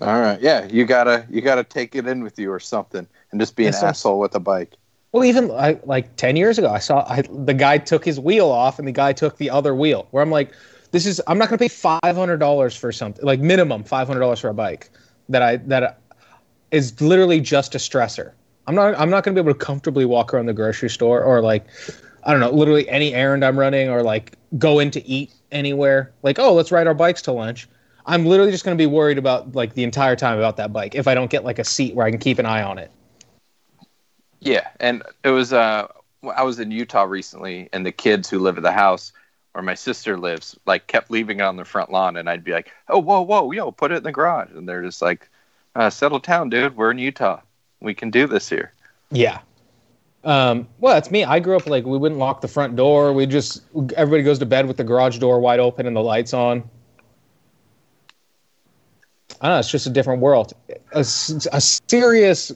Speaker 3: All right. Yeah, you gotta you gotta take it in with you or something, and just be an asshole with a bike.
Speaker 2: Well, even I, like ten years ago, I saw I, the guy took his wheel off, and the guy took the other wheel. Where I'm like, this is I'm not going to pay five hundred dollars for something like minimum five hundred dollars for a bike that I that is literally just a stressor. I'm not I'm not going to be able to comfortably walk around the grocery store or like I don't know, literally any errand I'm running or like go in to eat anywhere. Like, oh, let's ride our bikes to lunch. I'm literally just going to be worried about like the entire time about that bike if I don't get like a seat where I can keep an eye on it.
Speaker 3: Yeah, and it was uh I was in Utah recently, and the kids who live at the house where my sister lives like kept leaving it on the front lawn, and I'd be like, "Oh, whoa, whoa, yo, put it in the garage," and they're just like, uh, "Settle down, dude. We're in Utah. We can do this here."
Speaker 2: Yeah. Um, well, that's me. I grew up like we wouldn't lock the front door. We just everybody goes to bed with the garage door wide open and the lights on. I don't know. It's just a different world. A serious,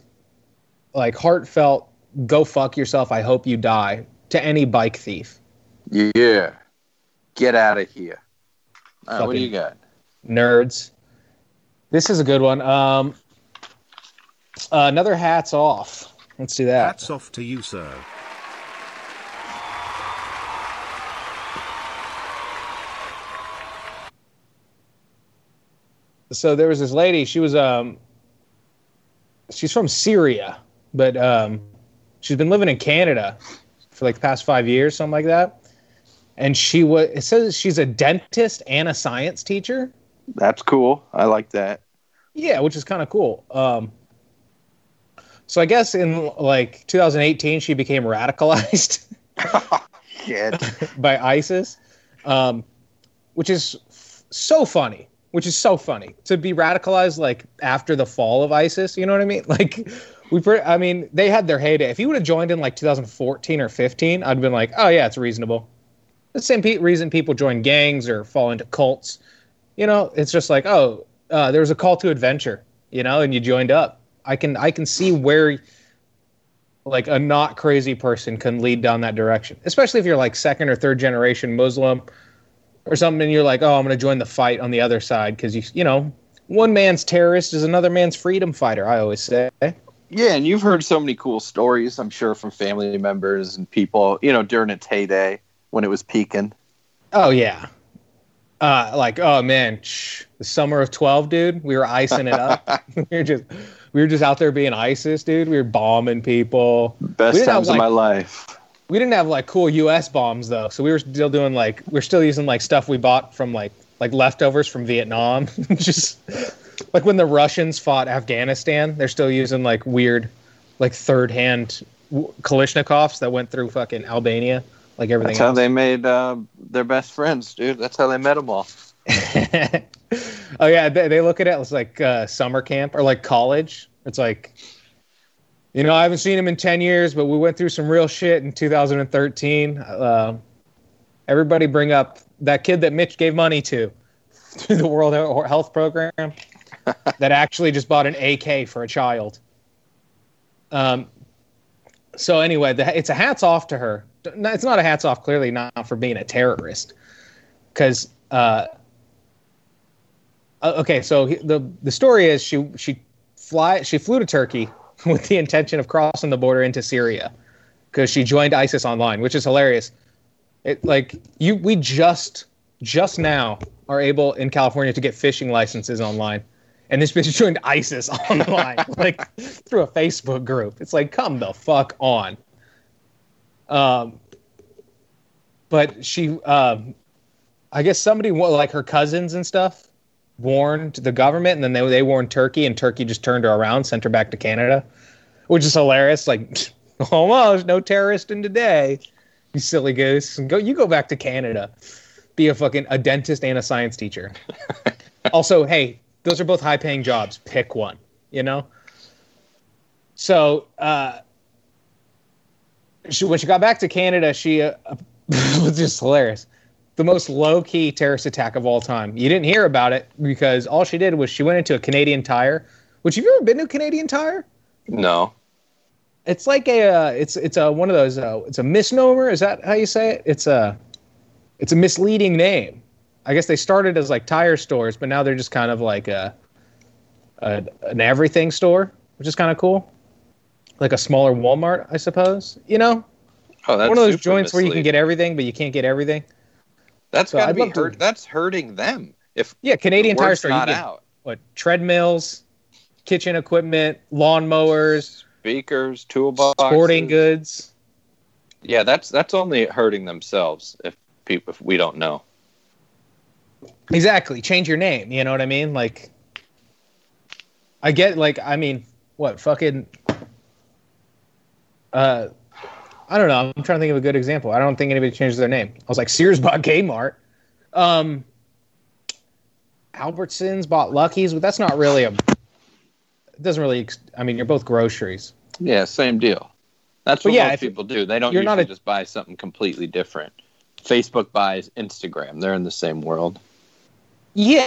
Speaker 2: like heartfelt, go fuck yourself. I hope you die to any bike thief.
Speaker 3: Yeah, get out of here. All right, what do you got?
Speaker 2: Nerds. This is a good one. Um, uh, another hats off. Let's do that.
Speaker 4: Hats off to you, sir.
Speaker 2: so there was this lady she was um she's from syria but um she's been living in canada for like the past five years something like that and she was it says she's a dentist and a science teacher
Speaker 3: That's cool. I like that.
Speaker 2: yeah which is kind of cool um so i guess in like 2018 she became radicalized [laughs]
Speaker 3: Shit.
Speaker 2: by ISIS, um, which is f- so funny. Which is so funny to be radicalized like after the fall of ISIS. You know what I mean? [laughs] Like we, pre- I mean, they had their heyday. If you would have joined in like 2014 or 15, I'd been like, oh yeah, it's reasonable. The same pe- reason people join gangs or fall into cults. You know, it's just like, oh, uh, there was a call to adventure. You know, and you joined up. I can I can see where like a not crazy person can lead down that direction, especially if you're like second or third generation Muslim or something, and you're like, oh, I'm going to join the fight on the other side because you, you know, one man's terrorist is another man's freedom fighter. I always say.
Speaker 3: Yeah, and you've heard so many cool stories, I'm sure, from family members and people, you know, during its heyday when it was peaking.
Speaker 2: Oh yeah, uh, like oh man, shh, the summer of twelve, dude, we were icing it up. [laughs] [laughs] we were just we were just out there being ISIS, dude. We were bombing people. We
Speaker 3: Best
Speaker 2: didn't have,
Speaker 3: times of
Speaker 2: like-
Speaker 3: my life.
Speaker 2: We didn't have like cool U.S. bombs though, so we were still doing like we're still using like stuff we bought from like like leftovers from Vietnam. [laughs] just like when the Russians fought Afghanistan, they're still using like weird, like third hand Kalashnikovs that went through fucking Albania, like everything
Speaker 3: That's how they made uh, their best friends, dude. That's how they met them all. [laughs]
Speaker 2: oh yeah, they, they look at it as like uh, summer camp or like college. It's like, you know, I haven't seen him in ten years, but we went through some real shit in 2013. Uh, everybody bring up that kid that Mitch gave money to [laughs] through the World Health Program [laughs] that actually just bought an AK for a child. Um. So anyway, the, it's a hats off to her. It's not a hats off, clearly not for being a terrorist, because. Uh, okay, so he- the the story is she she fly she flew to Turkey [laughs] with the intention of crossing the border into Syria because she joined ISIS online, which is hilarious. It like you we just just now are able in California to get fishing licenses online. And this bitch [laughs] joined ISIS online, [laughs] like through a Facebook group. It's like, come the fuck on. Um, but she, um, I guess somebody like her cousins and stuff warned the government, and then they they warned Turkey, and Turkey just turned her around, sent her back to Canada, which is hilarious. Like, [laughs] almost no terrorist in today, you silly goose. Go, you go back to Canada, be a fucking a dentist and a science teacher. also, hey, those are both high paying jobs. Pick one. You know. So, uh, she when she got back to Canada, she uh, [laughs] was just hilarious the most low key terrorist attack of all time. You didn't hear about it because all she did was she went into a Canadian Tire. Which have you ever been to a Canadian Tire?
Speaker 3: No.
Speaker 2: It's like a uh, it's it's a one of those uh, it's a misnomer. Is that how you say it? It's a it's a misleading name. I guess they started as like tire stores, but now they're just kind of like a, a an everything store, which is kind of cool. Like a smaller Walmart, I suppose. You know,
Speaker 3: Oh, that's
Speaker 2: one of those joints where you can get everything, but you can't get everything.
Speaker 3: That's
Speaker 2: so
Speaker 3: got to
Speaker 2: I'd
Speaker 3: be
Speaker 2: love to-
Speaker 3: hurt. That's hurting them. If
Speaker 2: Yeah, Canadian Tire Store. You
Speaker 3: not
Speaker 2: get
Speaker 3: out.
Speaker 2: what treadmills, kitchen equipment, lawnmowers,
Speaker 3: Speakers, toolboxes,
Speaker 2: sporting goods.
Speaker 3: Yeah, that's that's only hurting themselves if people if we don't know.
Speaker 2: Exactly. Change your name. You know what I mean? Like, I get like I mean, what fucking. Uh, I don't know. I'm trying to think of a good example. I don't think anybody changes their name. I was like, Sears bought Kmart. Um, Albertsons bought Lucky's, but that's not really a. It doesn't really. ex- I mean, you're both groceries.
Speaker 3: Yeah, same deal. That's
Speaker 2: But
Speaker 3: what
Speaker 2: yeah,
Speaker 3: most people do. They don't
Speaker 2: you're
Speaker 3: usually
Speaker 2: not a-
Speaker 3: just buy something completely different. Facebook buys Instagram. They're in the same world.
Speaker 2: Yeah,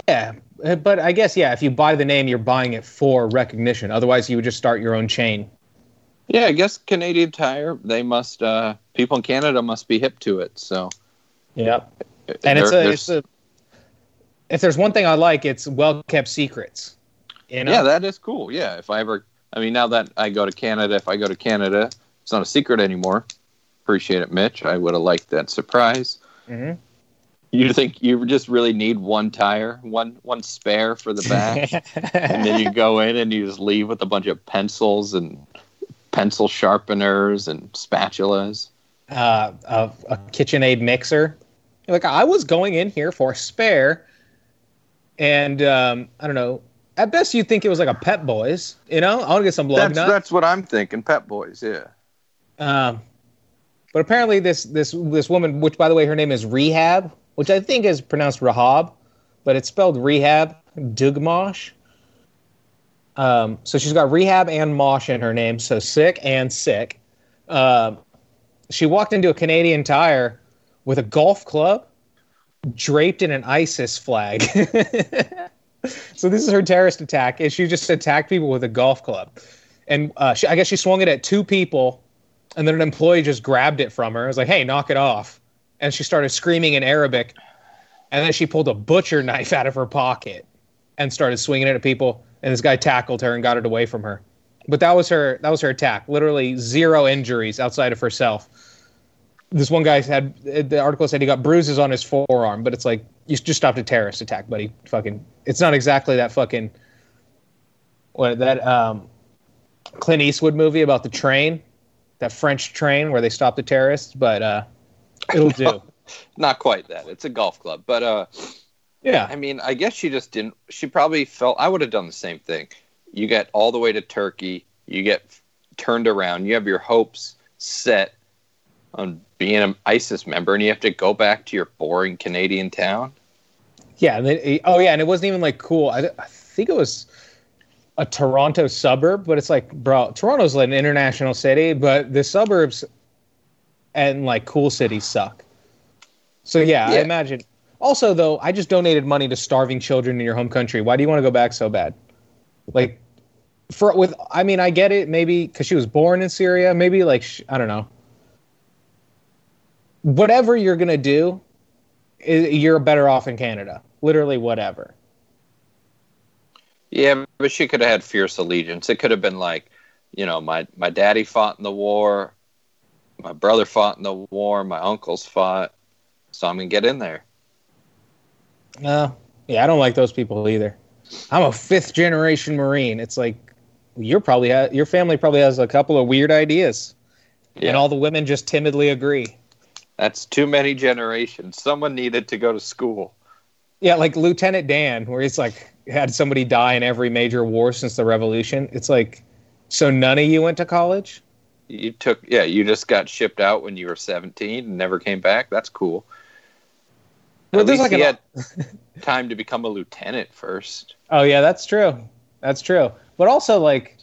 Speaker 2: uh, but I guess yeah. If you buy the name, you're buying it for recognition. Otherwise, you would just start your own chain.
Speaker 3: Yeah, I guess Canadian Tire. They must. uh People in Canada must be hip to it. So.
Speaker 2: Yep. and it's a, it's a if there's one thing I like, it's well kept secrets. You know?
Speaker 3: Yeah, that is cool. Yeah, if I ever, I mean, now that I go to Canada, if I go to Canada, it's not a secret anymore. Appreciate it, Mitch. I would have liked that surprise.
Speaker 2: Mhm.
Speaker 3: You think you just really need one tire, one one spare for the back, [laughs] and then you go in and you just leave with a bunch of pencils and pencil sharpeners and spatulas.
Speaker 2: uh, a, a KitchenAid mixer. Like I was going in here for a spare, and um, I don't know. At best, you'd think it was like a Pep Boys. You know, I want to get some lug
Speaker 3: That's
Speaker 2: nuts.
Speaker 3: that's what I'm thinking. Pep Boys, yeah.
Speaker 2: Um, but apparently, this this this woman, which by the way, her name is Rehab, which I think is pronounced Rahab, but it's spelled Rehab Dughmosh. Um, so she's got Rehab and Mosh in her name, so sick and sick. Um, she walked into a Canadian Tire with a golf club draped in an ISIS flag. [laughs] so this is her terrorist attack. Is she just attacked people with a golf club? And uh, she, I guess she swung it at two people and then an employee just grabbed it from her. I was like, "Hey, knock it off!" And she started screaming in Arabic, and then she pulled a butcher knife out of her pocket and started swinging it at people. And this guy tackled her and got it away from her. But that was her. That was her attack. Literally zero injuries outside of herself. This one guy had the article said he got bruises on his forearm, but it's like you just stopped a terrorist attack, buddy. Fucking, it's not exactly that fucking what that um Clint Eastwood movie about the train, that French train where they stop the terrorists, but uh, it'll [laughs] do.
Speaker 3: Not quite that. It's a golf club, but uh,
Speaker 2: Yeah,
Speaker 3: I mean, I guess she just didn't. She probably felt I would have done the same thing. You get all the way to Turkey, you get turned around, you have your hopes set on being an ISIS member, and you have to go back to your boring Canadian town.
Speaker 2: yeah. And then, oh yeah, and it wasn't even like cool. I, I think it was a Toronto suburb, but it's like, bro, Toronto's like an international city, but the suburbs and like cool cities suck. So yeah, I imagine. Also, though, I just donated money to starving children in your home country. Why do you want to go back so bad? Like, for with, I mean, I get it. Maybe because she was born in Syria. Maybe like sh- I don't know. Whatever you're gonna do, you're better off in Canada. Literally, whatever.
Speaker 3: Yeah, but she could have had fierce allegiance. It could have been like, you know, my my daddy fought in the war, my brother fought in the war, my uncles fought, so I'm gonna get in there.
Speaker 2: No, yeah, I don't like those people either. I'm a fifth generation Marine. It's like you're probably ha- your family probably has a couple of weird ideas,
Speaker 3: Yeah,
Speaker 2: and all the women just timidly agree.
Speaker 3: that's too many generations. Someone needed to go to school.
Speaker 2: Yeah, like Lieutenant Dan, where he's like had somebody die in every major war since the Revolution. It's like, so none of you went to college?
Speaker 3: You took, yeah, you just got shipped out when you were 17 and never came back. That's cool.
Speaker 2: Well,
Speaker 3: At
Speaker 2: there's
Speaker 3: least
Speaker 2: like
Speaker 3: he
Speaker 2: an-
Speaker 3: had [laughs] time to become a lieutenant first.
Speaker 2: Oh yeah, that's true. That's true. But also like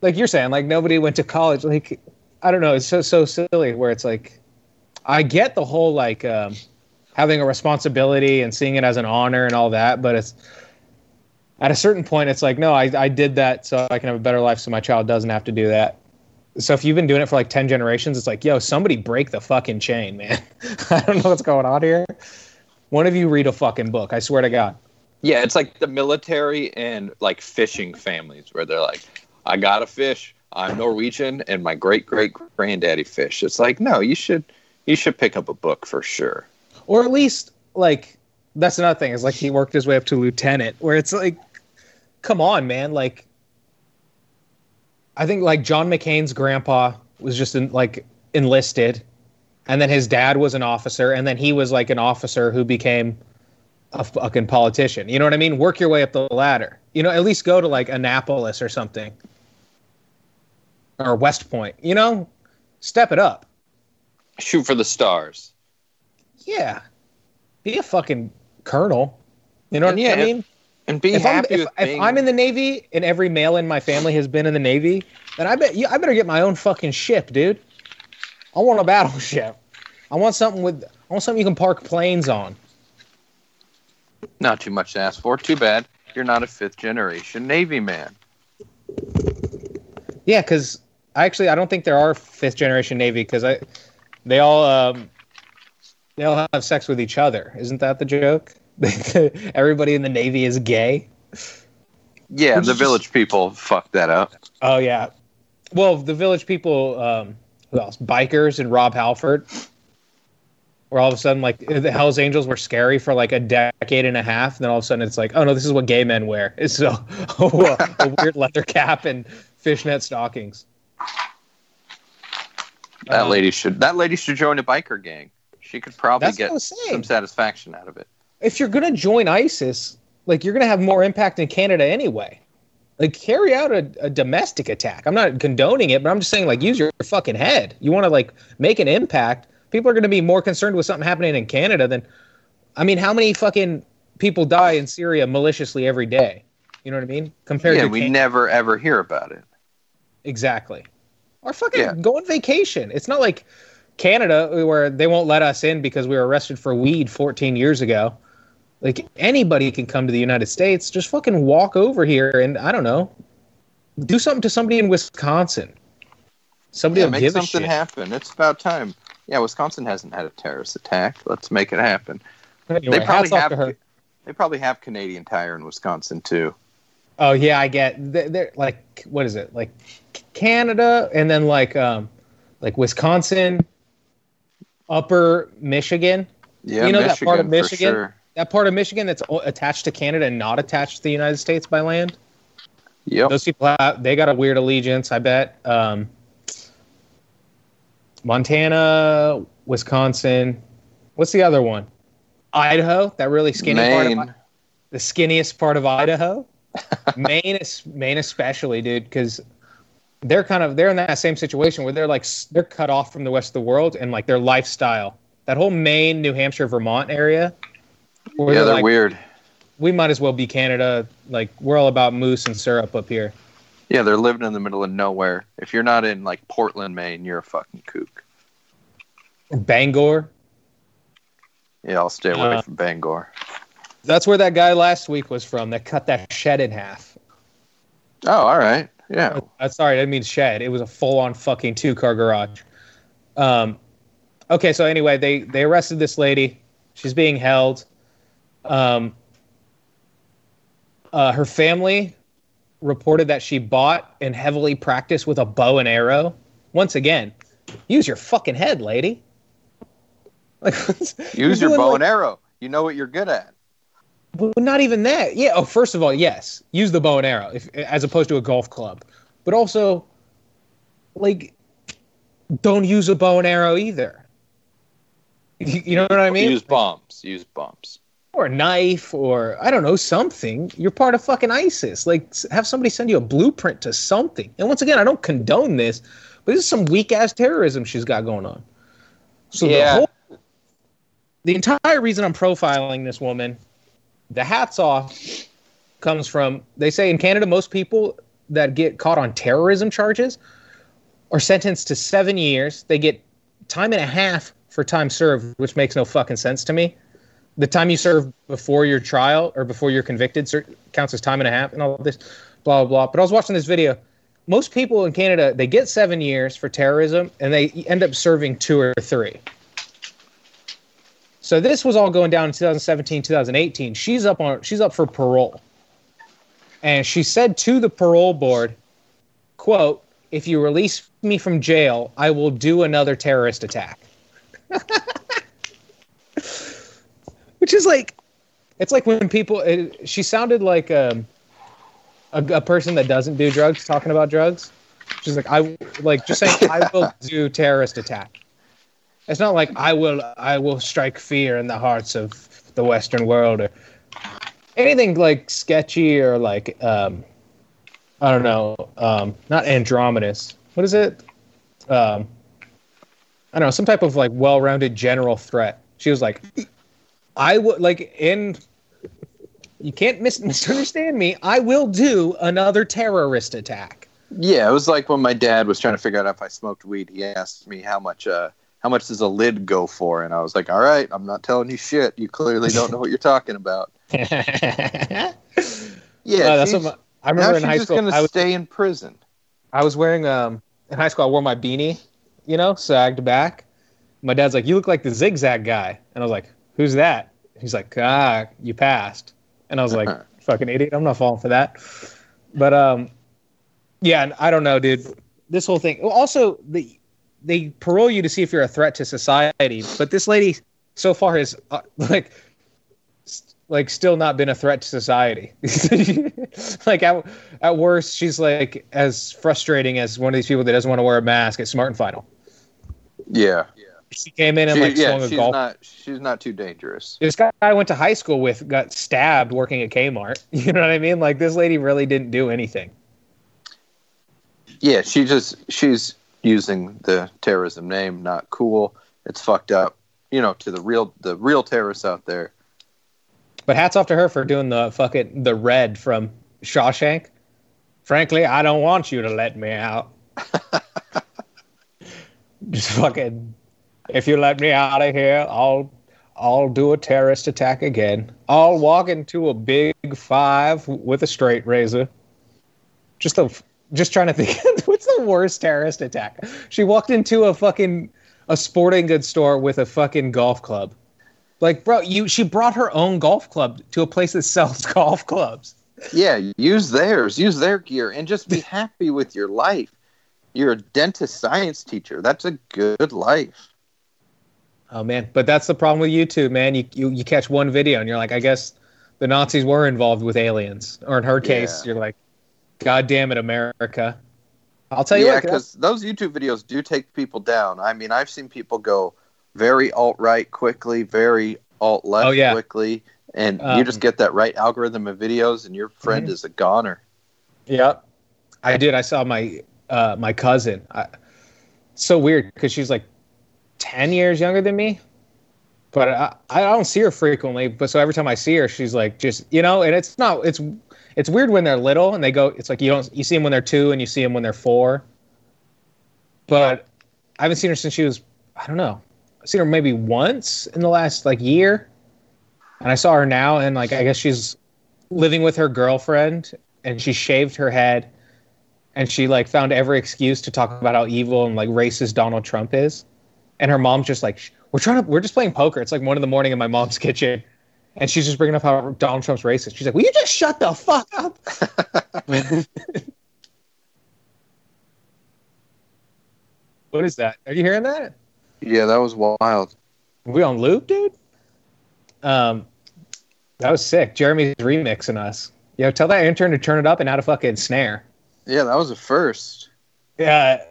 Speaker 2: like you're saying, like nobody went to college. Like I don't know, it's so so silly where it's like I get the whole like um having a responsibility and seeing it as an honor and all that, but it's at a certain point it's like, no, I, I did that so I can have a better life so my child doesn't have to do that. So if you've been doing it for like ten generations, it's like, yo, somebody break the fucking chain, man. [laughs] I don't know what's going on here. One of you read a fucking book, I swear to God.
Speaker 3: Yeah, it's like the military and like fishing families where they're like, I got to fish. I'm Norwegian and my great great granddaddy fish. It's like, no, you should you should pick up a book for sure.
Speaker 2: or at least like that's another thing is like he worked his way up to lieutenant where it's like come on man. Like i think like john mccain's grandpa was just in, like enlisted and then his dad was an officer and then he was like an officer who became a fucking politician. You know what i mean? Work your way up the ladder. You know at least go to like annapolis or something. Or west point you know? Step it up.
Speaker 3: Shoot for the stars.
Speaker 2: yeah. Be a fucking colonel. You know what i mean
Speaker 3: And be
Speaker 2: if, I'm,
Speaker 3: happy
Speaker 2: if,
Speaker 3: with
Speaker 2: if I'm in the Navy and every male in my family has been in the Navy, then I bet you I better get my own fucking ship, dude. I want a battleship. I want something with I want something you can park planes on.
Speaker 3: not too much to ask for. Too bad you're not a fifth generation Navy man.
Speaker 2: Yeah, because I actually I don't think there are fifth generation Navy because I they all um, they all have sex with each other. Isn't that the joke? [laughs] Everybody in the Navy is gay.
Speaker 3: Yeah,
Speaker 2: Which
Speaker 3: the village people fucked that up.
Speaker 2: Oh yeah. Well, the village people, um, who else? Bikers and Rob Halford. Where all of a sudden, like the Hell's Angels were scary for like a decade and a half, and then all of a sudden it's like, oh no, this is what gay men wear. It's a, a, a weird leather cap and fishnet stockings.
Speaker 3: That
Speaker 2: Um,
Speaker 3: lady should that lady should join a biker gang. She could probably
Speaker 2: That's what I
Speaker 3: get some satisfaction out of it.
Speaker 2: If you're gonna join ISIS, like you're gonna have more impact in Canada anyway. Like carry out a, a domestic attack. I'm not condoning it, but I'm just saying like use your fucking head. You want to like make an impact. People are gonna be more concerned with something happening in Canada than, I mean, how many fucking people die in Syria maliciously every day? You know what I mean? Compared
Speaker 3: yeah,
Speaker 2: to
Speaker 3: we
Speaker 2: Can-
Speaker 3: never ever hear about it.
Speaker 2: exactly, or fucking
Speaker 3: Yeah.
Speaker 2: go on vacation. It's not like Canada where they won't let us in because we were arrested for weed 14 years ago. Like anybody can come to the United States. Just fucking walk over here and I don't know, do something to somebody in Wisconsin. Somebody
Speaker 3: Yeah, make something happen. It's about time. Yeah, Wisconsin hasn't had a terrorist attack. Let's make it happen.
Speaker 2: Anyway,
Speaker 3: they probably have they probably have Canadian Tire in Wisconsin too.
Speaker 2: Oh yeah, I get. They're, they're like what is it? Like Canada and then like um like Wisconsin, Upper Michigan.
Speaker 3: Yeah,
Speaker 2: You know that part of Michigan?
Speaker 3: sure.
Speaker 2: That part of Michigan that's attached to Canada and not attached to the United States by land.
Speaker 3: Yep.
Speaker 2: Those people have, they got a weird allegiance, I bet. Um, Montana, Wisconsin. What's the other one? Idaho, that really skinny part of the skinniest part of Idaho. [laughs] Maine is Maine especially, dude, because they're kind of they're in that same situation where they're like they're cut off from the rest of the world and like their lifestyle. That whole Maine, New Hampshire, Vermont area. Where
Speaker 3: Yeah, they're
Speaker 2: like,
Speaker 3: weird.
Speaker 2: We might as well be Canada. Like we're all about moose and syrup up here.
Speaker 3: Yeah, they're living in the middle of nowhere. If you're not in like Portland, Maine, you're a fucking kook.
Speaker 2: Bangor.
Speaker 3: Yeah, I'll stay away
Speaker 2: Uh,
Speaker 3: from Bangor.
Speaker 2: That's where that guy last week was from that cut that shed in half.
Speaker 3: Oh, all right. Yeah.
Speaker 2: Uh, sorry, I didn't mean shed. It was a full on fucking two car garage. Um, okay, so anyway, they they arrested this lady. She's being held. Um, uh, her family reported that she bought and heavily practiced with a bow and arrow. Once again, use your fucking head, lady. [laughs] Like,
Speaker 3: Use your bow
Speaker 2: like-
Speaker 3: and arrow. You know what you're good at.
Speaker 2: But not even that. Yeah. Oh, first of all, yes, use the bow and arrow if, as opposed to a golf club. But also, like, don't use a bow and arrow either. You, [laughs] you know what I mean?
Speaker 3: Use bombs. Use bombs.
Speaker 2: Or a knife, or I don't know something. You're part of fucking ISIS. Like, have somebody send you a blueprint to something. And once again, I don't condone this, but this is some weak ass terrorism she's got going on. So
Speaker 3: Yeah.
Speaker 2: the whole, the entire reason I'm profiling this woman, the hats off, comes from they say in Canada most people that get caught on terrorism charges are sentenced to seven years. They get time and a half for time served, which makes no fucking sense to me. The time you serve before your trial or before you're convicted counts as time and a half, and all this, blah blah blah. But I was watching this video. Most people in Canada they get seven years for terrorism, and they end up serving two or three. So this was all going down in 2017, 2018. She's up on she's up for parole. And she said to the parole board, quote, if you release me from jail, I will do another terrorist attack. [laughs] Which is like it's like when people it, she sounded like um, a, a person that doesn't do drugs talking about drugs. She's like I like just saying I will [laughs] do terrorist attack. It's not like I will I will strike fear in the hearts of the Western world or anything like sketchy or like um I don't know, um not Andromedus. What is it? Um I don't know, some type of like well-rounded general threat. She was like I would like in you can't mis- misunderstand me. I will do another terrorist attack.
Speaker 3: Yeah, it was like when my dad was trying to figure out if I smoked weed. He asked me how much uh how much does a lid go for, and I was like, "All right, I'm not telling you shit. You clearly don't know what you're talking about." [laughs]
Speaker 2: yeah,
Speaker 3: Yeah,
Speaker 2: that's
Speaker 3: she's-
Speaker 2: what my, I remember in high school.
Speaker 3: gonna
Speaker 2: I was,
Speaker 3: stay in prison.
Speaker 2: I was wearing um in high school. I wore my beanie, you know, sagged back. My dad's like, "You look like the zigzag guy," and I was like, "Who's that?" He's like, "Ah, you passed," and I was like, [laughs] "Fucking idiot! I'm not falling for that." But um, yeah, and I don't know, dude. This whole thing. well, Also, the they parole you to see if you're a threat to society, but this lady so far has uh, [laughs] like like still not been a threat to society. [laughs] like at, at worst, she's like as frustrating as one of these people that doesn't want to wear a mask at Smart and Final.
Speaker 3: Yeah,
Speaker 2: She came in and
Speaker 3: She-
Speaker 2: like
Speaker 3: yeah,
Speaker 2: swung a
Speaker 3: she's
Speaker 2: golf.
Speaker 3: not she's not too dangerous.
Speaker 2: this guy I went to high school with got stabbed working at Kmart. [laughs] You know what I mean? Like this lady really didn't do anything.
Speaker 3: Yeah, she just she's using the terrorism name. Not cool. It's fucked up. You know, to the real the real terrorists out there.
Speaker 2: But hats off to her for doing the fucking the red from Shawshank. Frankly, I don't want you to let me out. [laughs] Just fucking if you let me out of here, I'll I'll do a terrorist attack again. I'll walk into a big five with a straight razor. Just a just trying to think [laughs] what's the worst terrorist attack? She walked into a fucking a sporting goods store with a fucking golf club. Like, bro, you she brought her own golf club to a place that sells [laughs] golf clubs.
Speaker 3: Yeah, use theirs, use their gear, and just be happy with your life. You're a dentist science teacher. That's a good life.
Speaker 2: Oh man, but that's the problem with YouTube, man. You you, you catch one video and you're like, I guess the Nazis were involved with aliens, or in her case,
Speaker 3: Yeah.
Speaker 2: you're like, God damn it, America. I'll tell you
Speaker 3: yeah, because those YouTube videos do take people down. I mean, I've seen people go very alt right quickly, very alt left
Speaker 2: Oh, yeah.
Speaker 3: quickly, and
Speaker 2: Um,
Speaker 3: you just get that right algorithm of videos, and your friend
Speaker 2: Mhm.
Speaker 3: is a goner.
Speaker 2: Yep. I did. I saw my uh, my cousin. I, so weird because she's like ten years younger than me, but I, I don't see her frequently. But so every time I see her, she's like just you know, and it's not it's it's weird when they're little and they go. It's like you don't you see them when they're two and you see them when they're four. But I haven't seen her since she was I don't know. I've seen her maybe once in the last like year, and I saw her now and like I guess she's living with her girlfriend and she shaved her head and she like found every excuse to talk about how evil and like racist Donald Trump is. And her mom's just like, we're trying to, we're just playing poker. It's like one in the morning in my mom's [laughs] kitchen. And she's just bringing up how Donald Trump's racist. She's like, will you just shut the fuck up? [laughs] what is that? Are you hearing that?
Speaker 3: Yeah, that was wild.
Speaker 2: Are we on loop, dude? Um, that was sick. Jeremy's remixing us. Yo, tell that intern to turn it up and add a fucking snare.
Speaker 3: Yeah, that was a first.
Speaker 2: Yeah.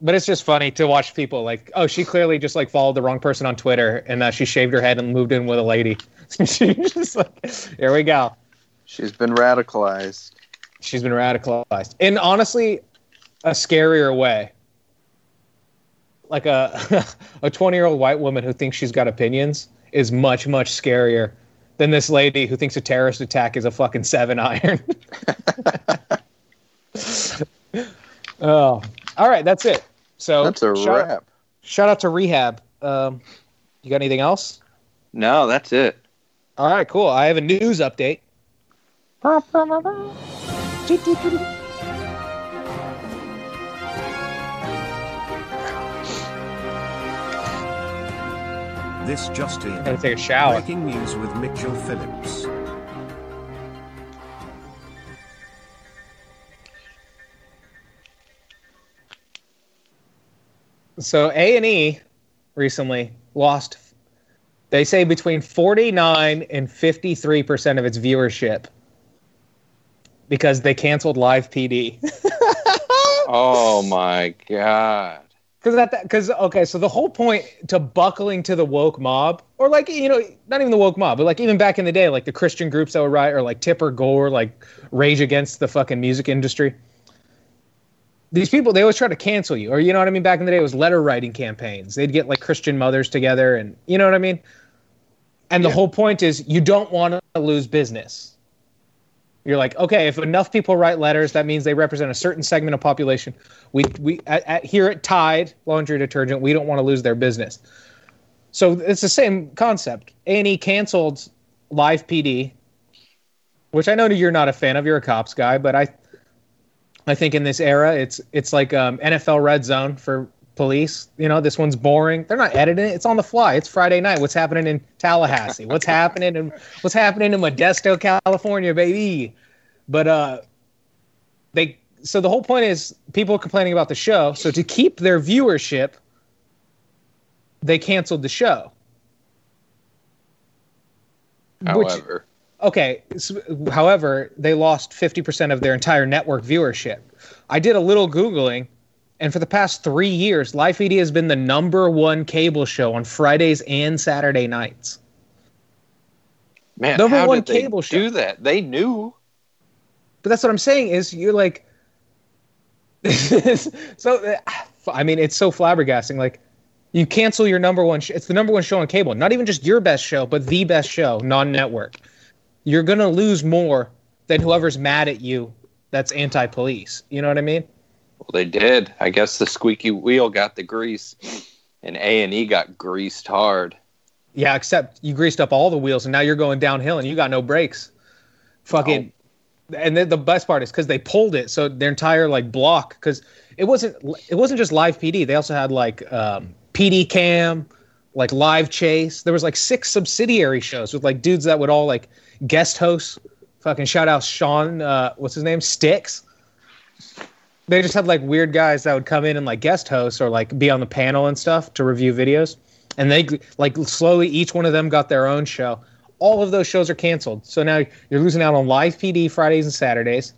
Speaker 2: But it's just funny to watch people like, oh, she clearly just like followed the wrong person on Twitter and uh, she shaved her head and moved in with a lady. [laughs] She's just like, here we go.
Speaker 3: She's been radicalized.
Speaker 2: She's been radicalized. In honestly, a scarier way. Like a [laughs] a 20 year old white woman who thinks she's got opinions is much, much scarier than this lady who thinks a terrorist attack is a fucking seven iron. [laughs] oh. All right, that's it. So
Speaker 3: That's a
Speaker 2: shout,
Speaker 3: wrap.
Speaker 2: shout out to Rehab. Um, you got anything else?
Speaker 3: No, that's it.
Speaker 2: All right, cool. I have a news update.
Speaker 4: This just in.
Speaker 2: Gotta take a shower.
Speaker 4: Breaking news with Mitchell Phillips.
Speaker 2: So A and E recently lost. They say between forty nine and fifty three percent of its viewership because they canceled Live PD. [laughs]
Speaker 3: Oh my god.
Speaker 2: Because that, because okay, so the whole point to buckling to the woke mob, or like you know, not even the woke mob, but like even back in the day, like the Christian groups that were right, or like Tipper Gore, like rage against the fucking music industry. These people, they always try to cancel you, or you know what I mean. Back in the day, it was letter writing campaigns. They'd get like Christian mothers together, and you know what I mean. And the whole point is you don't want to lose business. You're like, okay, if enough people write letters, that means they represent a certain segment of population. We we at, at, here at Tide laundry detergent, we don't want to lose their business. So it's the same concept. A and E canceled Live PD, which I know you're not a fan of. You're a cops guy, but I I think in this era, it's it's like um, NFL Red Zone for police. You know, this one's boring. They're not editing it. It's on the fly. It's Friday night. What's happening in Tallahassee? What's happening in What's happening in Modesto, California, baby? But uh, they so the whole point is people complaining about the show. So to keep their viewership, they canceled the show.
Speaker 3: However,
Speaker 2: okay s however they lost 50% of their entire network viewership i did a little googling and for the past three years live pd has been the number one cable show on fridays and saturday nights
Speaker 3: man,
Speaker 2: number
Speaker 3: how
Speaker 2: one
Speaker 3: did they
Speaker 2: cable show.
Speaker 3: do that? They knew.
Speaker 2: but that's what i'm saying is you're like [laughs] so i mean it's so flabbergasting like you cancel your number one sh- it's the number one show on cable not even just your best show but the best show non-network you're gonna lose more than whoever's mad at you that's anti-police. You know what i mean?
Speaker 3: Well, they did. I guess the squeaky wheel got the grease, and A and E got greased hard.
Speaker 2: yeah except you greased up all the wheels and now you're going downhill and you got no brakes. Fucking and then the best part is because they pulled it so their entire like block because it wasn't it wasn't just live pd they also had like um, pd cam like live chase. There was like six subsidiary shows with like dudes that would all like guest host fucking shout out sean uh, what's his name? Sticks. They just had like weird guys that would come in and like guest host or like be on the panel and stuff to review videos. And they like slowly each one of them got their own show. All of those shows are canceled. So now you're losing out on live pd fridays and saturdays.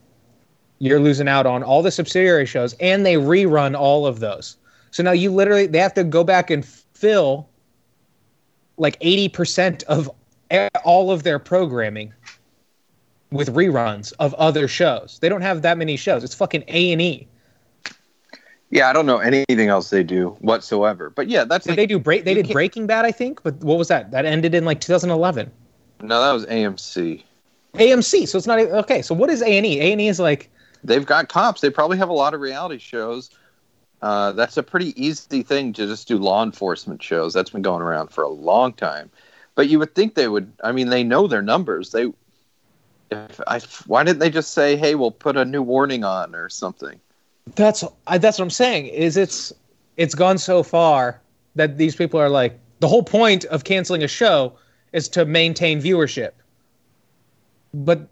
Speaker 2: You're losing out on all the subsidiary shows, and they rerun all of those. So now you literally they have to go back and fill like eighty percent of a- all of their programming with reruns of other shows. They don't have that many shows. It's fucking A and E.
Speaker 3: Yeah, I don't know anything else they do whatsoever. But yeah, that's
Speaker 2: Did
Speaker 3: like,
Speaker 2: they do break? They did Breaking Bad, I think. But what was that? That ended in like 2011.
Speaker 3: no, that was AMC.
Speaker 2: AMC. So it's not okay. So what is A and E? A and E is like
Speaker 3: They've got cops. They probably have a lot of reality shows. Uh, that's a pretty easy thing to just do law enforcement shows. That's been going around for a long time. But you would think they would. I mean, they know their numbers. They, if I, why didn't they just say, "Hey, we'll put a new warning on" or something?
Speaker 2: that's I, that's what I'm saying. Is it's it's gone so far that these people are like the whole point of canceling a show is to maintain viewership. But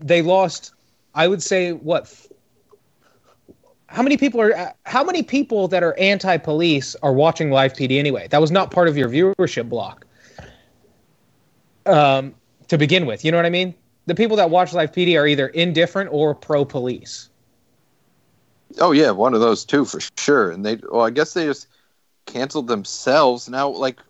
Speaker 2: they lost. I would say what. How many people are? How many people that are anti-police are watching live PD anyway? That was not part of your viewership block. Um, to begin with, you know what I mean. The people that watch live PD are either indifferent or pro-police.
Speaker 3: Oh yeah, one of those two for sure. And they, well, I guess they just canceled themselves. Now, like,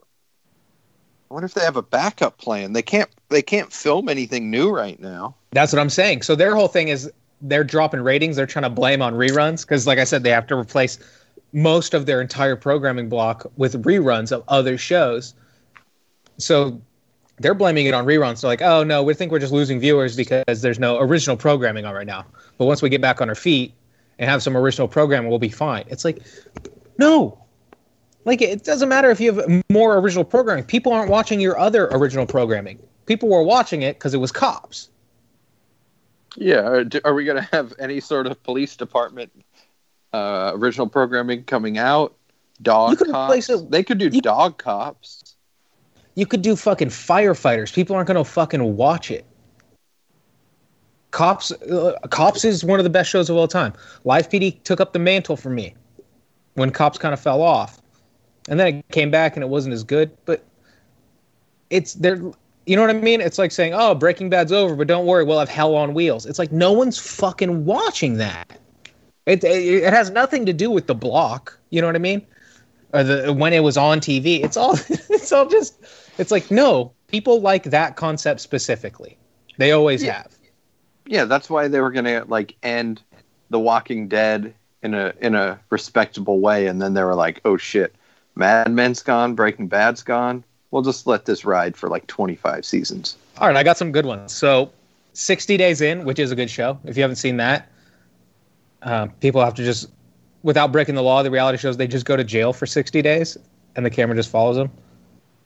Speaker 3: I wonder if they have a backup plan. They can't. They can't film anything new right now.
Speaker 2: That's what I'm saying. So their whole thing is they're dropping ratings. They're trying to blame on reruns because, like I said, they have to replace most of their entire programming block with reruns of other shows. So they're blaming it on reruns. They're like, oh no, we think we're just losing viewers because there's no original programming on right now. But once we get back on our feet and have some original programming, we'll be fine. It's like, no. Like it doesn't matter if you have more original programming. People aren't watching your other original programming. People were watching it because it was cops.
Speaker 3: Yeah. Are, are we going [laughs] to have any sort of police department uh, original programming coming out? Dog
Speaker 2: You could
Speaker 3: cops.
Speaker 2: it-
Speaker 3: They could do
Speaker 2: you-
Speaker 3: dog cops.
Speaker 2: You could do fucking firefighters. People aren't going to fucking watch it. Cops, uh, Cops is one of the best shows of all time. Live PD took up the mantle for me when Cops kind of fell off, and then it came back and it wasn't as good. But it's there. You know what I mean? It's like saying, "Oh, Breaking Bad's over, but don't worry, we'll have Hell on Wheels." It's like no one's fucking watching that. It it, it has nothing to do with the block. You know what I mean? Or the when it was on TV. It's all [laughs] it's all just. It's like no people like that concept specifically. They always
Speaker 3: Yeah.
Speaker 2: have.
Speaker 3: Yeah, that's why they were going to like end The Walking Dead in a in a respectable way, and then they were like, "Oh shit, Mad Men's gone, Breaking Bad's gone. We'll just let this ride for like twenty five seasons."
Speaker 2: All right, I got some good ones. So, 60 Days In, which is a good show. If you haven't seen that, uh, people have to just, without breaking the law, the reality shows they just go to jail for 60 days and the camera just follows them.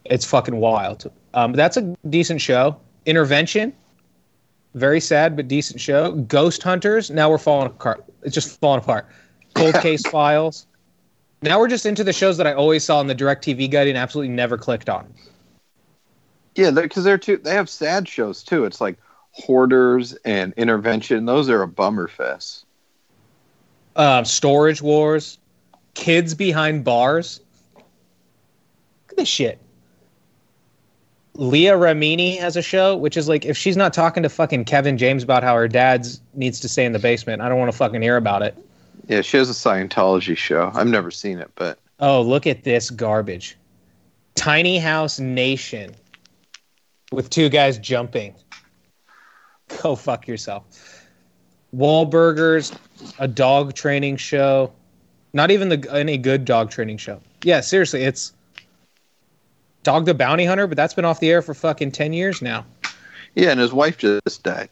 Speaker 2: It's fucking wild. Um, that's a decent show. Intervention, very sad but decent show. Ghost Hunters, now we're falling apart. It's just falling apart. Cold [laughs] Case Files. Now we're just into the shows that I always saw in the Direct TV guide and absolutely never clicked on.
Speaker 3: Yeah, because they're too. They have sad shows too. It's like Hoarders and Intervention. Those are a bummer fest.
Speaker 2: um, Storage Wars, Kids Behind Bars. Look at this shit. Leah Remini has a show, which is like if she's not talking to fucking Kevin James about how her dad's needs to stay in the basement, I don't want to fucking hear about it.
Speaker 3: Yeah, she has a Scientology show. I've never seen it, but
Speaker 2: Oh, look at this garbage. Tiny House Nation with two guys jumping. Go fuck yourself. Wahlburgers, a dog training show. Not even the any good dog training show. Yeah, seriously, it's Dog the Bounty Hunter, but that's been off the air for fucking 10 years now.
Speaker 3: yeah, and his wife just died.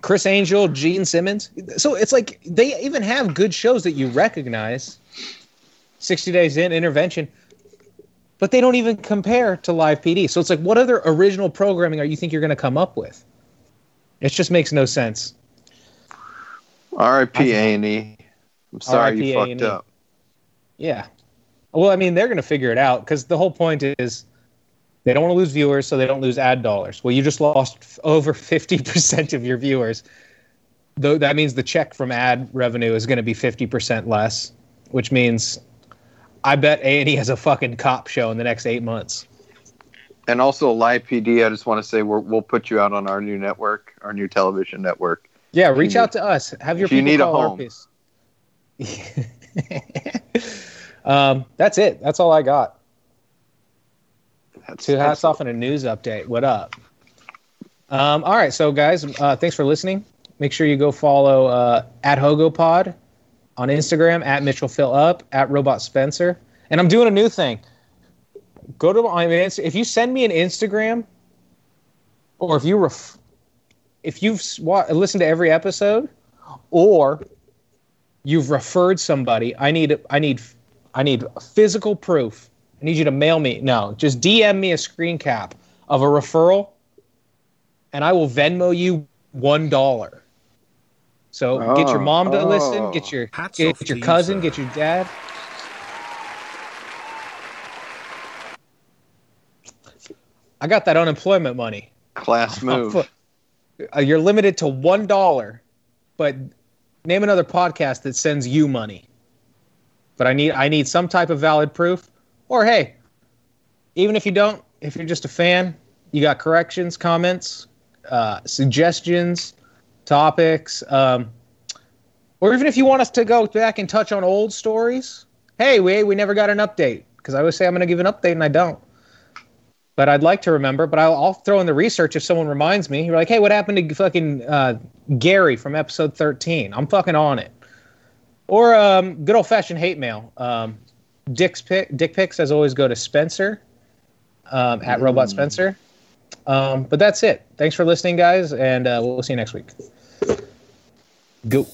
Speaker 2: Criss Angel, Gene Simmons. So it's like they even have good shows that you recognize. 60 Days in, Intervention. But they don't even compare to Live PD. So it's like, what other original programming are you think you're going to come up with? It just makes no sense.
Speaker 3: R.I.P. A and E. I'm sorry you fucked
Speaker 2: A&E.
Speaker 3: up.
Speaker 2: Yeah. Well, I mean, they're going to figure it out because the whole point is they don't want to lose viewers, so they don't lose ad dollars. Well, you just lost f- over 50% of your viewers. Though that means the check from ad revenue is going to be 50% less, which means I bet A&E has a fucking cop show in the next eight months.
Speaker 3: And also Live PD. I just want to say we're, we'll put you out on our new network, our new television network,
Speaker 2: Yeah, reach out to us. Have your
Speaker 3: If you
Speaker 2: people
Speaker 3: need a home. [laughs]
Speaker 2: um, that's it. That's all I got.
Speaker 3: That's,
Speaker 2: Two hats off and a news update. What up? Um, all right, so guys, uh, thanks for listening. Make sure you go follow uh, at HogoPod on Instagram, at Mitchell Phil Up, at Robot Spencer. And I'm doing a new thing. Go to my if you send me an Instagram, or if you ref- if you've wa- listened to every episode, or you've referred somebody, I need I need I need physical proof. I need you to mail me. No, just DM me a screen cap of a referral, and I will Venmo you one dollar. So get your
Speaker 3: Oh,
Speaker 2: mom to listen,
Speaker 3: oh.
Speaker 2: get your
Speaker 4: Hats
Speaker 2: get,
Speaker 4: off
Speaker 2: your
Speaker 4: you,
Speaker 2: cousin, get your dad. I got that unemployment money.
Speaker 3: Class move.
Speaker 2: Uh, you're limited to one dollar, but name another podcast that sends you money. But I need I need some type of valid proof. Or hey, even if you don't, if you're just a fan, you got corrections, comments, uh, suggestions, topics, um, or even if you want us to go back and touch on old stories. Hey, we we never got an update because I always say I'm going to give an update and I don't but I'd like to remember. But I'll, I'll throw in the research if someone reminds me. You're like, hey, what happened to fucking uh, Gary from episode 13? I'm fucking on it. Or um, good old fashioned hate mail. Um, Dick's pic, dick pics, as always, go to Spencer um, at Robot Spencer. Um, but that's it. Thanks for listening, guys, and uh, we'll see you next week. Go.